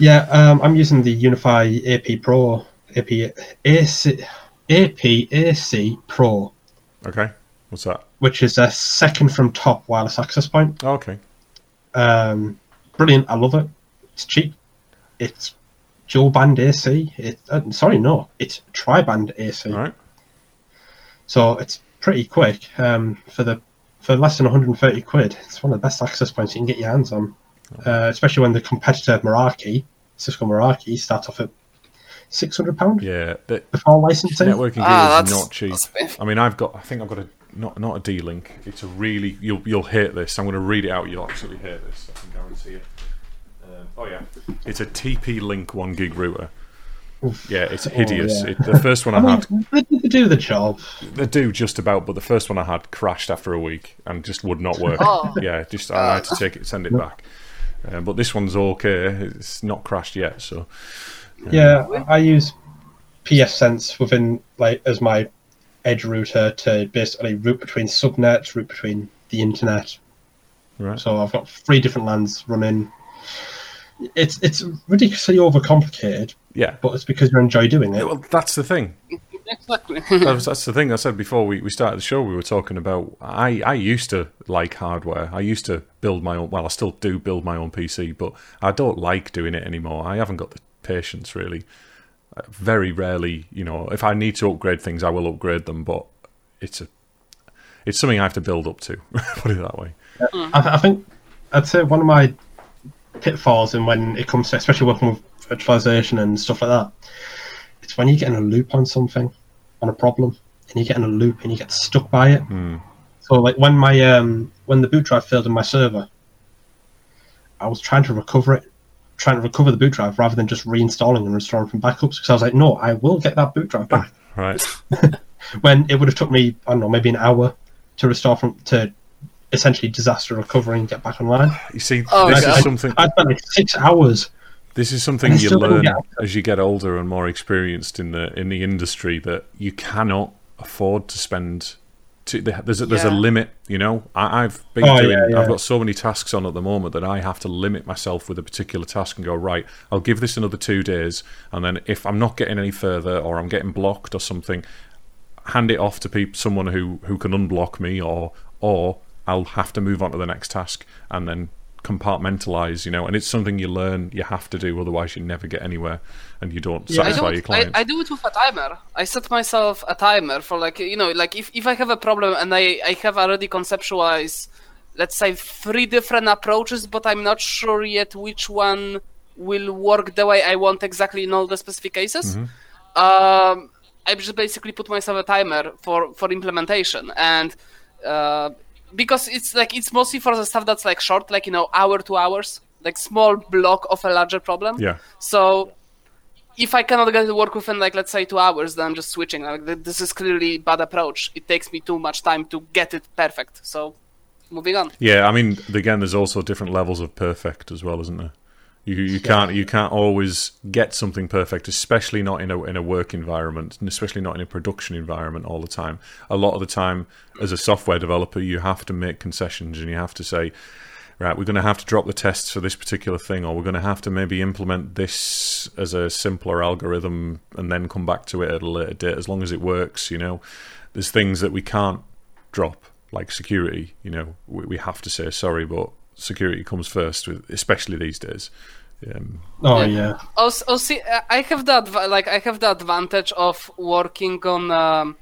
Yeah, um, I'm using the UniFi AP Pro, AP AC, AP AC Pro, okay, what's that? which is a second from top wireless access point. Oh, okay, Um, brilliant. I love it. It's cheap. It's dual band AC. It, uh, sorry, no, it's tri band AC. all right. So it's pretty quick. Um, for the for less than 130 quid, it's one of the best access points you can get your hands on. Uh, especially when the competitor Meraki, Cisco Meraki, starts off at 600 pound Yeah, the, before licensing. networking gear Ah, is not cheap. I mean, I've got. I think I've got a not not a D link. It's a really you'll you'll hate this. I'm going to read it out. You'll absolutely hate this. I can guarantee it. Um, oh yeah, it's a TP Link one gig router. Yeah, it's hideous. Oh, yeah. It, the first one I I mean, had, they, they do the job. they do just about, but the first one I had crashed after a week and just would not work. Oh. Yeah, just I had to take it, send it back. Uh, but this one's okay. It's not crashed yet, so Yeah, I use pfSense within like as my edge router to basically route between subnets, route between the internet. right. So I've got three different LANs running. It's it's ridiculously overcomplicated, Yeah. but it's because you enjoy doing it. Well, that's the thing. Exactly. That's, that's the thing I said before we, we started the show. We were talking about. I, I used to like hardware. I used to build my own. Well, I still do build my own PC, but I don't like doing it anymore. I haven't got the patience really. Uh, Very rarely, you know, if I need to upgrade things, I will upgrade them. But it's a, it's something I have to build up to. Put it that way. I, th- I think I'd say one of my pitfalls and when it comes to especially working with virtualization and stuff like that, it's when you get in a loop on something, on a problem, and you get in a loop and you get stuck by it. So like when my um when the boot drive failed in my server, I was trying to recover it, trying to recover the boot drive rather than just reinstalling and restoring from backups because I was like, no, I will get that boot drive back. Right. when it would have took me, I don't know, maybe an hour to restore from to essentially disaster recovery and get back online. You see, Oh, this God. is something. I spent like six hours. This is something you learn get as you get older and more experienced in the in the industry that you cannot afford to spend. To, there's a, there's a limit, you know. I, I've been Oh, doing. yeah, yeah. I've got so many tasks on at the moment that I have to limit myself with a particular task and go right. I'll give this another two days, and then if I'm not getting any further or I'm getting blocked or something, hand it off to peop someone who who can unblock me, or or I'll have to move on to the next task and then compartmentalize, you know. And it's something you learn you have to do, otherwise you never get anywhere, and you don't Yeah. Satisfy do your it, I, clients. I do it with a timer. I set myself a timer for like you know like if, if I have a problem and I, I have already conceptualized let's say three different approaches but I'm not sure yet which one will work the way I want exactly in all the specific cases. Um, I just basically put myself a timer for for implementation and uh, because it's like it's mostly for the stuff that's like short like you know hour to hours like small block of a larger problem. yeah, So if I cannot get to work within like let's say two hours, then I'm just switching. Like this is clearly bad approach. It takes me too much time to get it perfect. So moving on. yeah. I mean, again, there's also different levels of perfect as well, isn't there? You you can't you can't always get something perfect, especially not in a in a work environment, and especially not in a production environment all the time. A lot of the time, as a software developer, you have to make concessions and you have to say, right, we're going to have to drop the tests for this particular thing, or we're going to have to maybe implement this as a simpler algorithm and then come back to it at a later date, as long as it works. You know, there's things that we can't drop, like security. You know, we, we have to say sorry, but security comes first, with, especially these days. Um, Oh Yeah. yeah, Also, also uh, I have that like I have the advantage of working on. Um,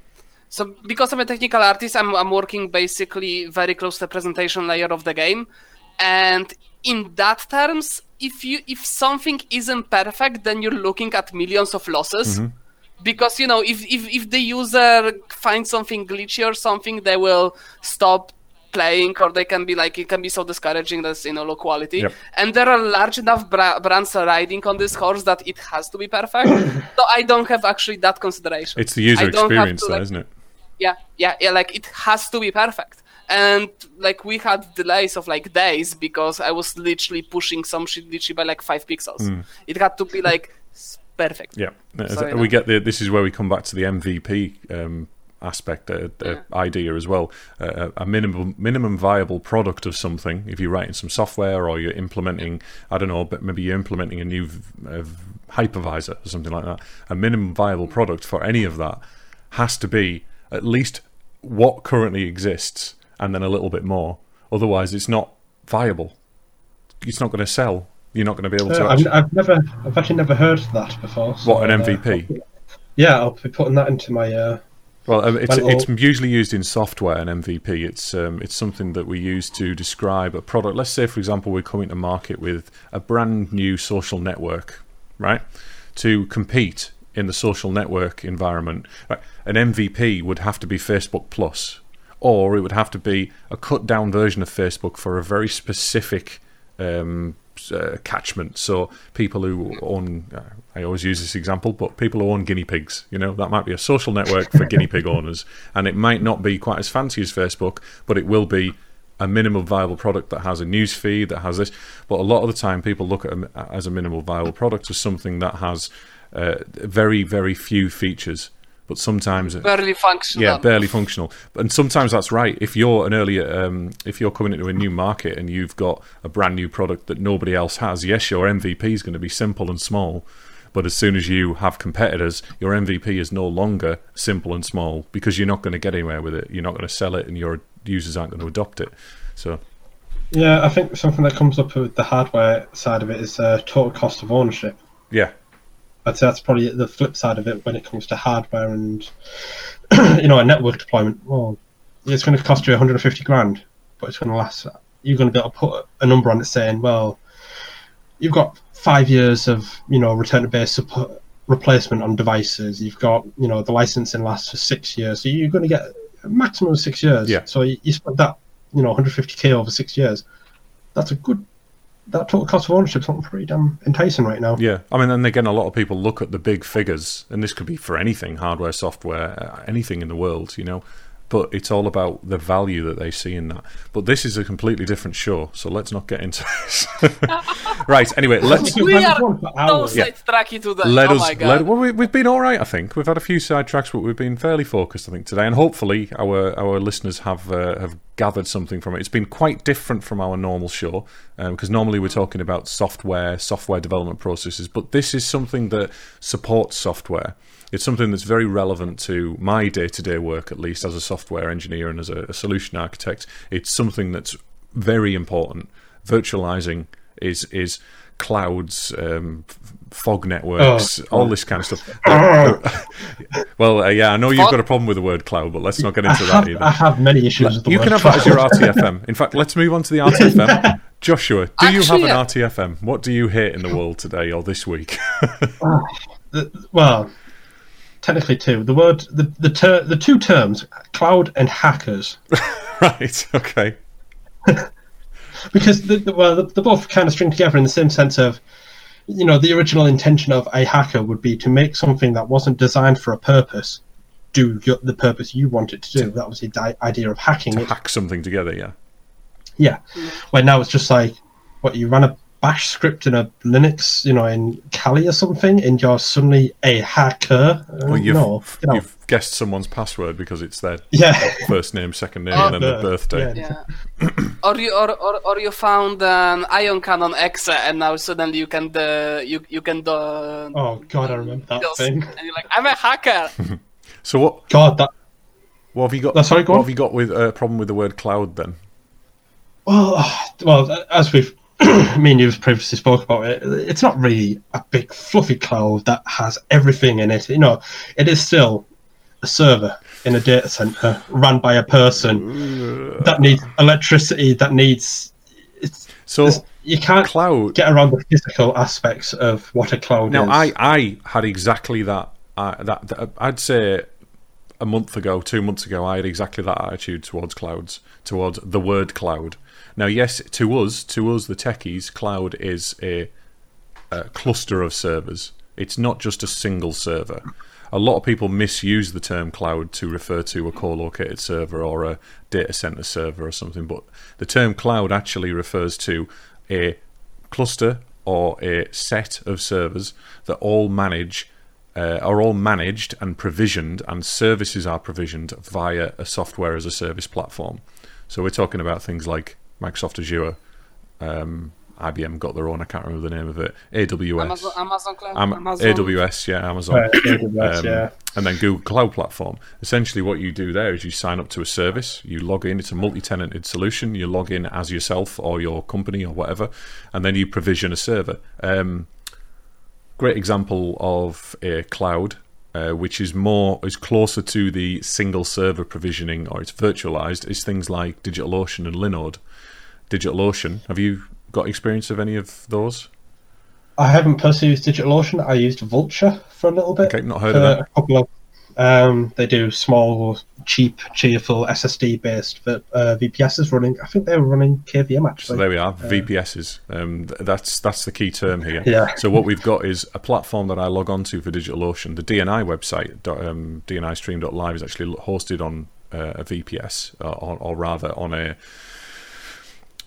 so because I'm a technical artist, I'm I'm working basically very close to the presentation layer of the game, and in that terms, if you if something isn't perfect, then you're looking at millions of losses. Because you know, if, if if the user finds something glitchy or something, they will stop playing, or they can be like it can be so discouraging that's you know low quality. Yep. And there are large enough bra- brands riding on this horse that it has to be perfect. so I don't have actually that consideration. it's the user I don't have experience, to, there, like, isn't it? yeah, yeah, yeah. Like it has to be perfect. And like we had delays of like days because I was literally pushing some shit literally by like five pixels. Hmm. It had to be like perfect. Yeah, Sorry, we no. get the. This is where we come back to the MVP um, aspect, uh, uh, idea as well. Uh, a minimum minimum viable product of something. If you're writing some software or you're implementing, I don't know, but maybe you're implementing a new uh, hypervisor or something like that. A minimum viable product for any of that has to be at least what currently exists, and then a little bit more. Otherwise, it's not viable. It's not going to sell. You're not going to be able to. Uh, I've, actually- I've never, I've actually never heard that before. so, what an uh, MVP? yeah, I'll be putting that into my. Well, um, it's Well, it's usually used in software. and MVP. It's um, it's something that we use to describe a product. Let's say, for example, we're coming to market with a brand new social network, right? To compete in the social network environment, right, an MVP would have to be Facebook Plus, or it would have to be a cut down version of Facebook for a very specific um, uh, catchment. So people who own, uh, I always use this example, but people who own guinea pigs, you know, that might be a social network for guinea pig owners, and it might not be quite as fancy as Facebook, but it will be a minimal viable product that has a news feed that has this. But a lot of the time, people look at it as a minimal viable product as something that has uh, very, very few features. But sometimes barely functional. yeah, barely functional. And sometimes that's right. If you're an earlier, um, if you're coming into a new market and you've got a brand new product that nobody else has, yes, your MVP is going to be simple and small. But as soon as you have competitors, your MVP is no longer simple and small because you're not going to get anywhere with it. You're not going to sell it, and your users aren't going to adopt it. So Yeah, I think something that comes up with the hardware side of it is uh, total cost of ownership. yeah, I'd say that's probably the flip side of it when it comes to hardware and you know a network deployment. Well, it's going to cost you 150 grand, but it's going to last. You're going to be able to put a number on it saying, well, you've got five years of you know return to base support replacement on devices. You've got you know the licensing lasts for six years, so you're going to get a maximum of six years. Yeah. So you, you split that you know 150k over six years. That's a good. That total cost of ownership is something pretty damn enticing right now. Yeah, I mean, and again, a lot of people look at the big figures, and this could be for anything hardware, software, anything in the world, you know. But it's all about the value that they see in that. But this is a completely different show, so let's not get into this. right. Anyway, let's We can are have one for so hours. sidetracky today. let oh us. my god. Let, well, we, we've been all right, I think. We've had a few sidetracks, but we've been fairly focused, I think, today. And hopefully, our our listeners have uh, have gathered something from it. It's been quite different from our normal show because normally we're talking about software, software development processes, but this is something that supports software. It's something that's very relevant to my day to day work, at least as a software engineer and as a, a solution architect. It's something that's very important. Virtualizing is is clouds, um, fog networks, all this kind of stuff. well, uh, yeah, I know you've got a problem with the word cloud, but let's not get I into that have, either. I have many issues with the You word can have that as your RTFM. In fact, let's move on to the RTFM. Joshua, do you have an uh, RTFM? What do you hate in the world today or this week? The- well, technically two. The word, the the ter- the two terms, cloud and hackers, right, okay. because the, the, well, the, they both kind of string together in the same sense of, you know, the original intention of a hacker would be to make something that wasn't designed for a purpose do your, the purpose you want it to do. That was the idea of hacking it. Hack something together, yeah. Yeah. Where now it's just like, what you run a bash script in a Linux, you know, in Kali or something, and you're suddenly a hacker. Uh, Well, you've, no, get out. you've guessed someone's password because it's their yeah. first name, second name, and then their the- birthday. yeah. Yeah. or you or, or, or you found an ion cannon exe and now suddenly you can uh, you you can do Oh god, I remember that those- thing. and you're like I'm a hacker. So what? God, that. What have you got? Oh, sorry, go what on. have you got with a uh, problem with the word cloud then? Well, well, as we've me and you've previously spoke about it, it's not really a big fluffy cloud that has everything in it. You know, it is still a server in a data center run by a person that needs electricity. That needs. It's, So you can't cloud. get around the physical aspects of what a cloud Now, is. I, I had exactly that, uh, that. that- I'd say a month ago, two months ago, I had exactly that attitude towards clouds, towards the word cloud. Now, yes, to us, to us, the techies, cloud is a, a cluster of servers. It's not just a single server. A lot of people misuse the term cloud to refer to a co-located server or a data center server or something, but the term cloud actually refers to a cluster or a set of servers that all manage uh, are all managed and provisioned, and services are provisioned via a software as a service platform. So we're talking about things like Microsoft Azure, um, IBM got their own. I can't remember the name of it. AWS, Amazon Amazon Cloud Am- Amazon AWS, yeah, Amazon, Uh, AWS, um, yeah. and then Google Cloud Platform. Essentially, what you do there is you sign up to a service, you log in. It's a multi-tenanted solution. You log in as yourself or your company or whatever, and then you provision a server. Um, great example of a cloud. Uh, which is more is closer to the single server provisioning or it's virtualized is things like DigitalOcean and Linode. DigitalOcean, have you got experience of any of those? I haven't personally used DigitalOcean. I used Vultr for a little bit. Okay, not heard of that. A couple of, um, they do small cheap, cheerful SSD based uh, VPSs running. I think they were running KVM actually. So there we are, VPSs. Um, th- that's that's the key term here. Yeah. So what we've got is a platform that I log on to for DigitalOcean. The DNI website, um, DNIStream.live, is actually hosted on uh, a VPS, uh, or, or rather on a.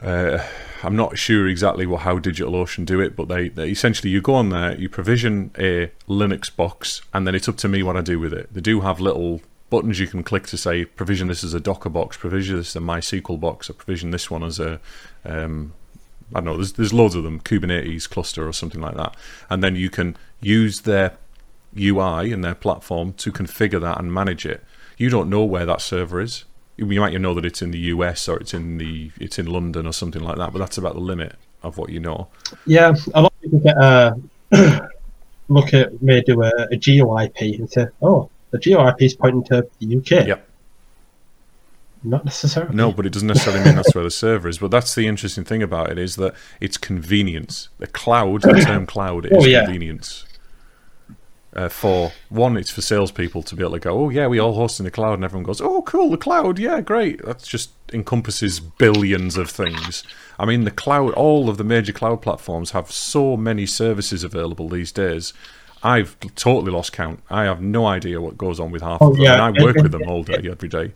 Uh, I'm not sure exactly what, how DigitalOcean do it, but they, they essentially you go on there, you provision a Linux box, and then it's up to me what I do with it. They do have little buttons you can click to say provision this as a Docker box, provision this as a MySQL box, or provision this one as a um, I don't know. There's there's loads of them, Kubernetes cluster or something like that, and then you can use their UI and their platform to configure that and manage it. You don't know where that server is. You might know that it's in the US or it's in the it's in London or something like that, but that's about the limit of what you know. Yeah, a lot of people get uh, a look at may do a, a geo IP and say, "Oh, the geo IP is pointing to the UK." Yep. Not necessarily. No, but it doesn't necessarily mean that's where the server is. But that's the interesting thing about it is that it's convenience. The cloud, the term cloud, is Oh, yeah. convenience. Uh, for one, it's for salespeople to be able to go, oh yeah, we all host in the cloud, and everyone goes, oh cool, the cloud, yeah, great. That just encompasses billions of things. I mean, the cloud, all of the major cloud platforms have so many services available these days. I've totally lost count. I have no idea what goes on with half Oh, of them, yeah. and I work with them all day, every day.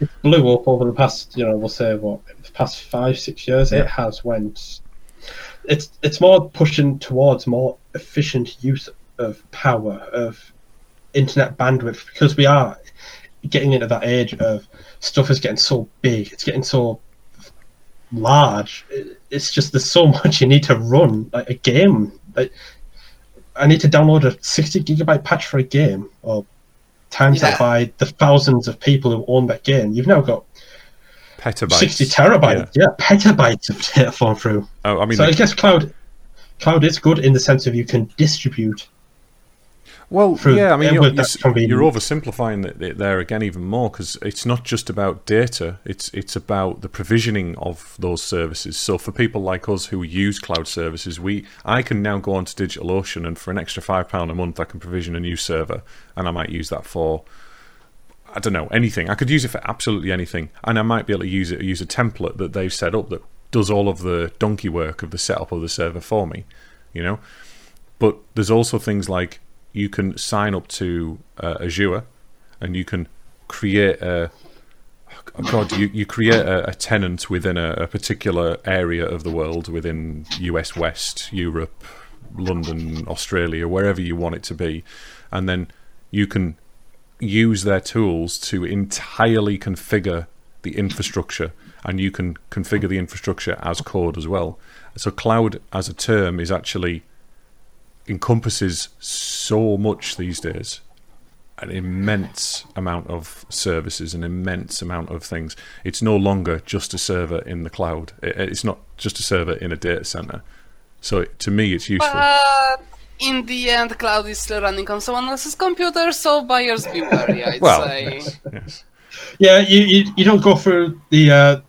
It blew up over the past, you know, we'll say what, the past five, six years. Yeah. It has went. It's it's more pushing towards more efficient use of power of internet bandwidth because we are getting into that age of stuff is getting so big, it's getting so large. It's just there's so much you need to run like a game. Like I need to download a 60 gigabyte patch for a game or times Yeah. that by the thousands of people who own that game. You've now got Petabytes. 60 terabytes, yeah. petabytes of data flowing through. Oh, I mean, so the- I guess cloud cloud is good in the sense of you can distribute. Well, through- yeah, I mean, you're, you're, that you're oversimplifying it- it there again even more because it's not just about data; it's it's about the provisioning of those services. So for people like us who use cloud services, we I can now go onto DigitalOcean and for an extra five pound a month, I can provision a new server, and I might use that for. I don't know anything. I could use it for absolutely anything, and I might be able to use it use a template that they've set up that does all of the donkey work of the setup of the server for me. You know, but there's also things like you can sign up to uh, Azure and you can create a oh God, you, you create a, a tenant within a, a particular area of the world, within US West, Europe, London, Australia, wherever you want it to be, and then you can use their tools to entirely configure the infrastructure, and you can configure the infrastructure as code as well. So, cloud as a term is actually encompasses so much these days an immense amount of services, an immense amount of things. It's no longer just a server in the cloud. It's not just a server in a data center. So to me, it's useful. But in the end, cloud is still running on someone else's computer, so buyers be wary, I'd well, say. yes, yes. Yeah, you, you, you don't go through the uh,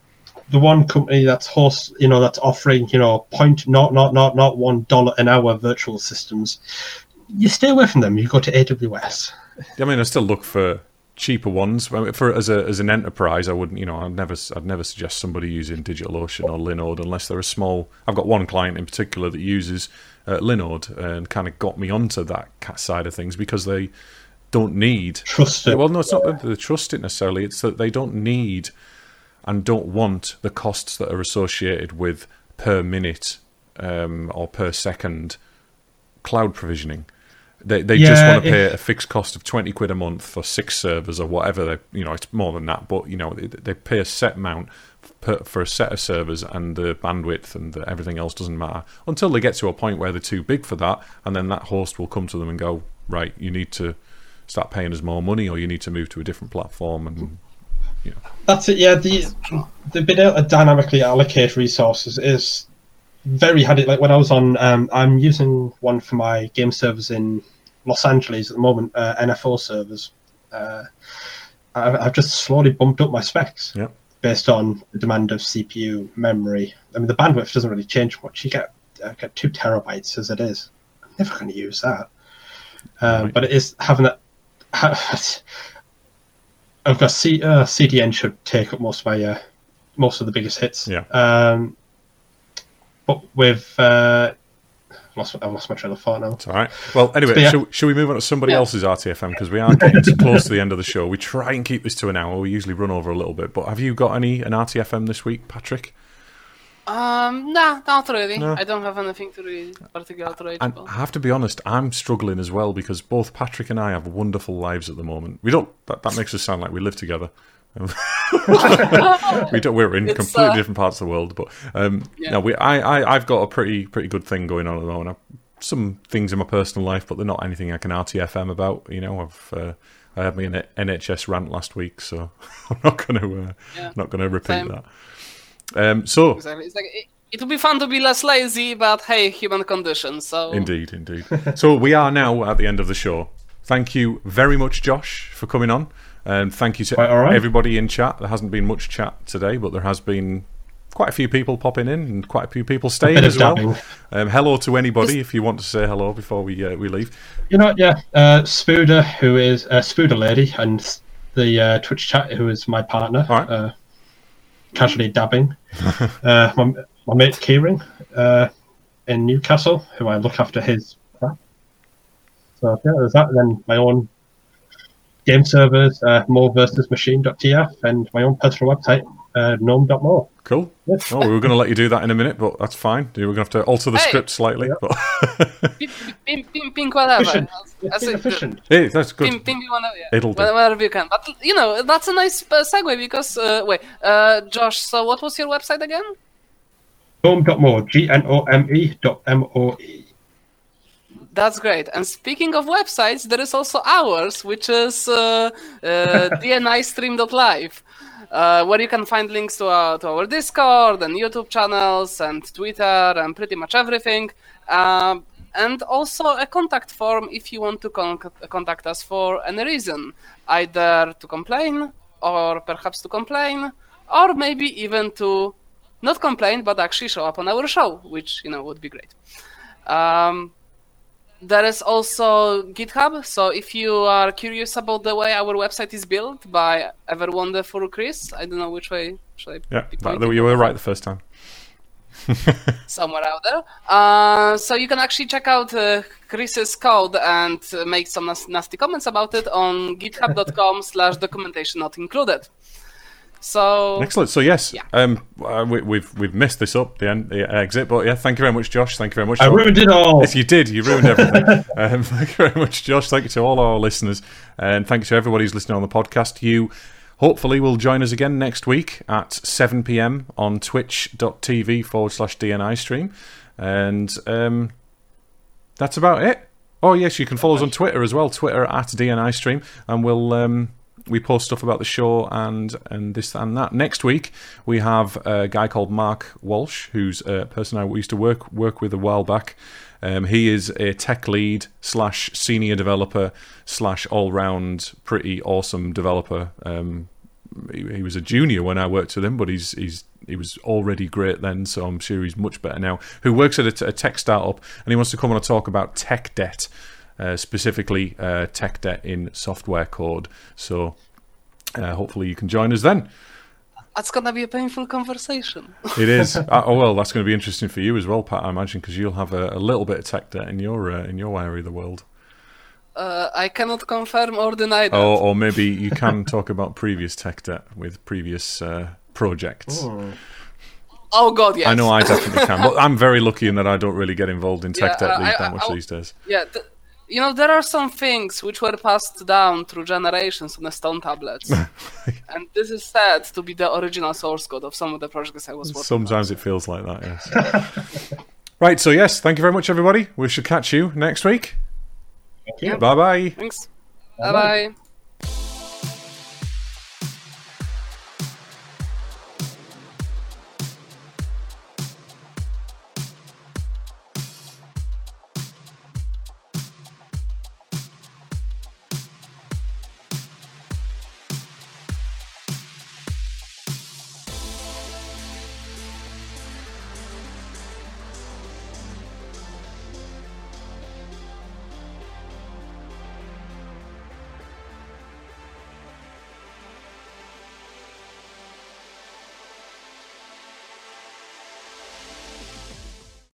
the one company that's host, you know, that's offering, you know, point not not not not one dollar an hour virtual systems. You stay away from them. You go to AWS. I mean, I still look for cheaper ones. For as a as an enterprise, I wouldn't. You know, I'd never I'd never suggest somebody using DigitalOcean or Linode unless they're a small. I've got one client in particular that uses uh, Linode and kind of got me onto that side of things because they don't need Trust it. Well, no, it's not that they trust it necessarily. It's that they don't need and don't want the costs that are associated with per minute um, or per second cloud provisioning. They they just want to pay if- a fixed cost of twenty quid a month for six servers or whatever. They you know it's more than that, but you know they, they pay a set amount per, for a set of servers, and the bandwidth and the, everything else doesn't matter until they get to a point where they're too big for that, and then that host will come to them and go, right, you need to start paying us more money, or you need to move to a different platform, and know, That's it. Yeah, the the being able to dynamically allocate resources is very handy. Like when I was on, um, I'm using one for my game servers in Los Angeles at the moment, uh, NFO servers. Uh, I've, I've just slowly bumped up my specs Yep. based on the demand of CPU, memory. I mean, the bandwidth doesn't really change much. You get I get two terabytes as it is. I'm never going to use that. Um, Right. But it is having that. I've got C, uh, CDN should take up most of my uh, most of the biggest hits. Yeah. Um, but with uh, lost I've lost my train of thought now. It's all right. Well, anyway, So, yeah. shall, shall we move on to somebody Yeah. else's RTFM because we are getting to close to the end of the show. We try and keep this to an hour. We usually run over a little bit. But have you got any an RTFM this week, Patrick? Um, nah, not really. No. I don't have anything to really particular to And about. I have to be honest, I'm struggling as well because both Patrick and I have wonderful lives at the moment. We don't. That, that makes us sound like we live together. we don't. We're in It's, completely uh, different parts of the world, but um, Yeah. no, we. I, I. I've got a pretty pretty good thing going on at the moment. I've, some things in my personal life, but they're not anything I can RTFM about. You know, I've. Uh, I had my NHS rant last week, so I'm not going to uh, Yeah. not going to repeat Same. that. Um, so Exactly. It's like it, it would be fun to be less lazy, but hey, human condition. So Indeed, indeed. so we are now at the end of the show. Thank you very much, Josh, for coming on. And thank you to Quite all right. everybody in chat. There hasn't been much chat today, but there has been quite a few people popping in and quite a few people staying as well. Um, hello to anybody if you want to say hello before we uh, we leave. You know, what, yeah, uh, Spooder, who is uh, Spooder Lady, and the uh, Twitch chat, who is my partner, All right. Casually dabbing. uh, my, my mate Kieran uh, in Newcastle, who I look after his crap. So yeah, there's that. And then my own game servers, uh, more versus machine.tf, and my own personal website, uh, gnome.moe. Cool. Yes. Oh, we were going to let you do that in a minute, but that's fine. We were going to have to alter the Hey. script slightly. Yeah. But whatever. Efficient. That's It's it. efficient. hey, that's good. Pimp, pimp, whatever, yeah. It'll do. Whatever you can. But you know, that's a nice uh, segue because uh, wait, uh, Josh. So what was your website again? Gnome.moe, G N O M E dot M O E. That's great. And speaking of websites, there is also ours, which is uh, uh, dnistream.live, uh, where you can find links to our, to our Discord and YouTube channels and Twitter and pretty much everything. Um, and also a contact form if you want to con- contact us for any reason, either to complain or perhaps to complain, or maybe even to not complain but actually show up on our show, which you know would be great. Um, there is also GitHub. So if you are curious about the way our website is built by ever wonderful Chris, I don't know which way should I Yeah, be that, pointing? you were right the first time. somewhere out there. Uh, so you can actually check out uh, Chris's code and uh, make some nas- nasty comments about it on github.com slash documentation not included. So Excellent. So yes, Yeah. um, uh, we, we've we've messed this up the, end, the exit, but yeah, thank you very much, Josh. Thank you very much. I ruined it all. Yes, you did. You ruined everything. um, thank you very much, Josh. Thank you to all our listeners, and thank you to everybody who's listening on the podcast. You hopefully will join us again next week at 7 p.m. on twitch.tv forward slash DNI stream, and um, that's about it. Oh yes, you can follow us on Twitter as well. Twitter at DNI stream, and we'll um, we post stuff about the show and and this and that. Next week we have a guy called Mark Walsh, who's a person I used to work work with a while back. Um, he is a tech lead slash senior developer slash all round pretty awesome developer. Um, he, he was a junior when I worked with him, but he's he's he was already great then, so I'm sure he's much better now. Who works at a, tech startup, and he wants to come on and talk about tech debt, specifically uh, tech debt in software code. So uh, hopefully you can join us then. that's gonna be a painful conversation. It is. uh, oh well, that's going to be interesting for you as well, Pat. I imagine because you'll have a, a little bit of tech debt in your uh, in your area of the world. Uh, I cannot confirm or deny that. Or, or maybe you can talk about previous tech debt with previous uh, projects. Oh god, yes. I know I definitely can, but I'm very lucky in that I don't really get involved in tech Yeah, debt uh, I- that much I- these days. Yeah, th- you know there are some things which were passed down through generations on the stone tablets, and this is said to be the original source code of some of the projects I was working. On. Sometimes it feels like that, yes. right, so yes, thank you very much, everybody. We shall catch you next week. Thank you. Bye bye. Thanks. Bye bye.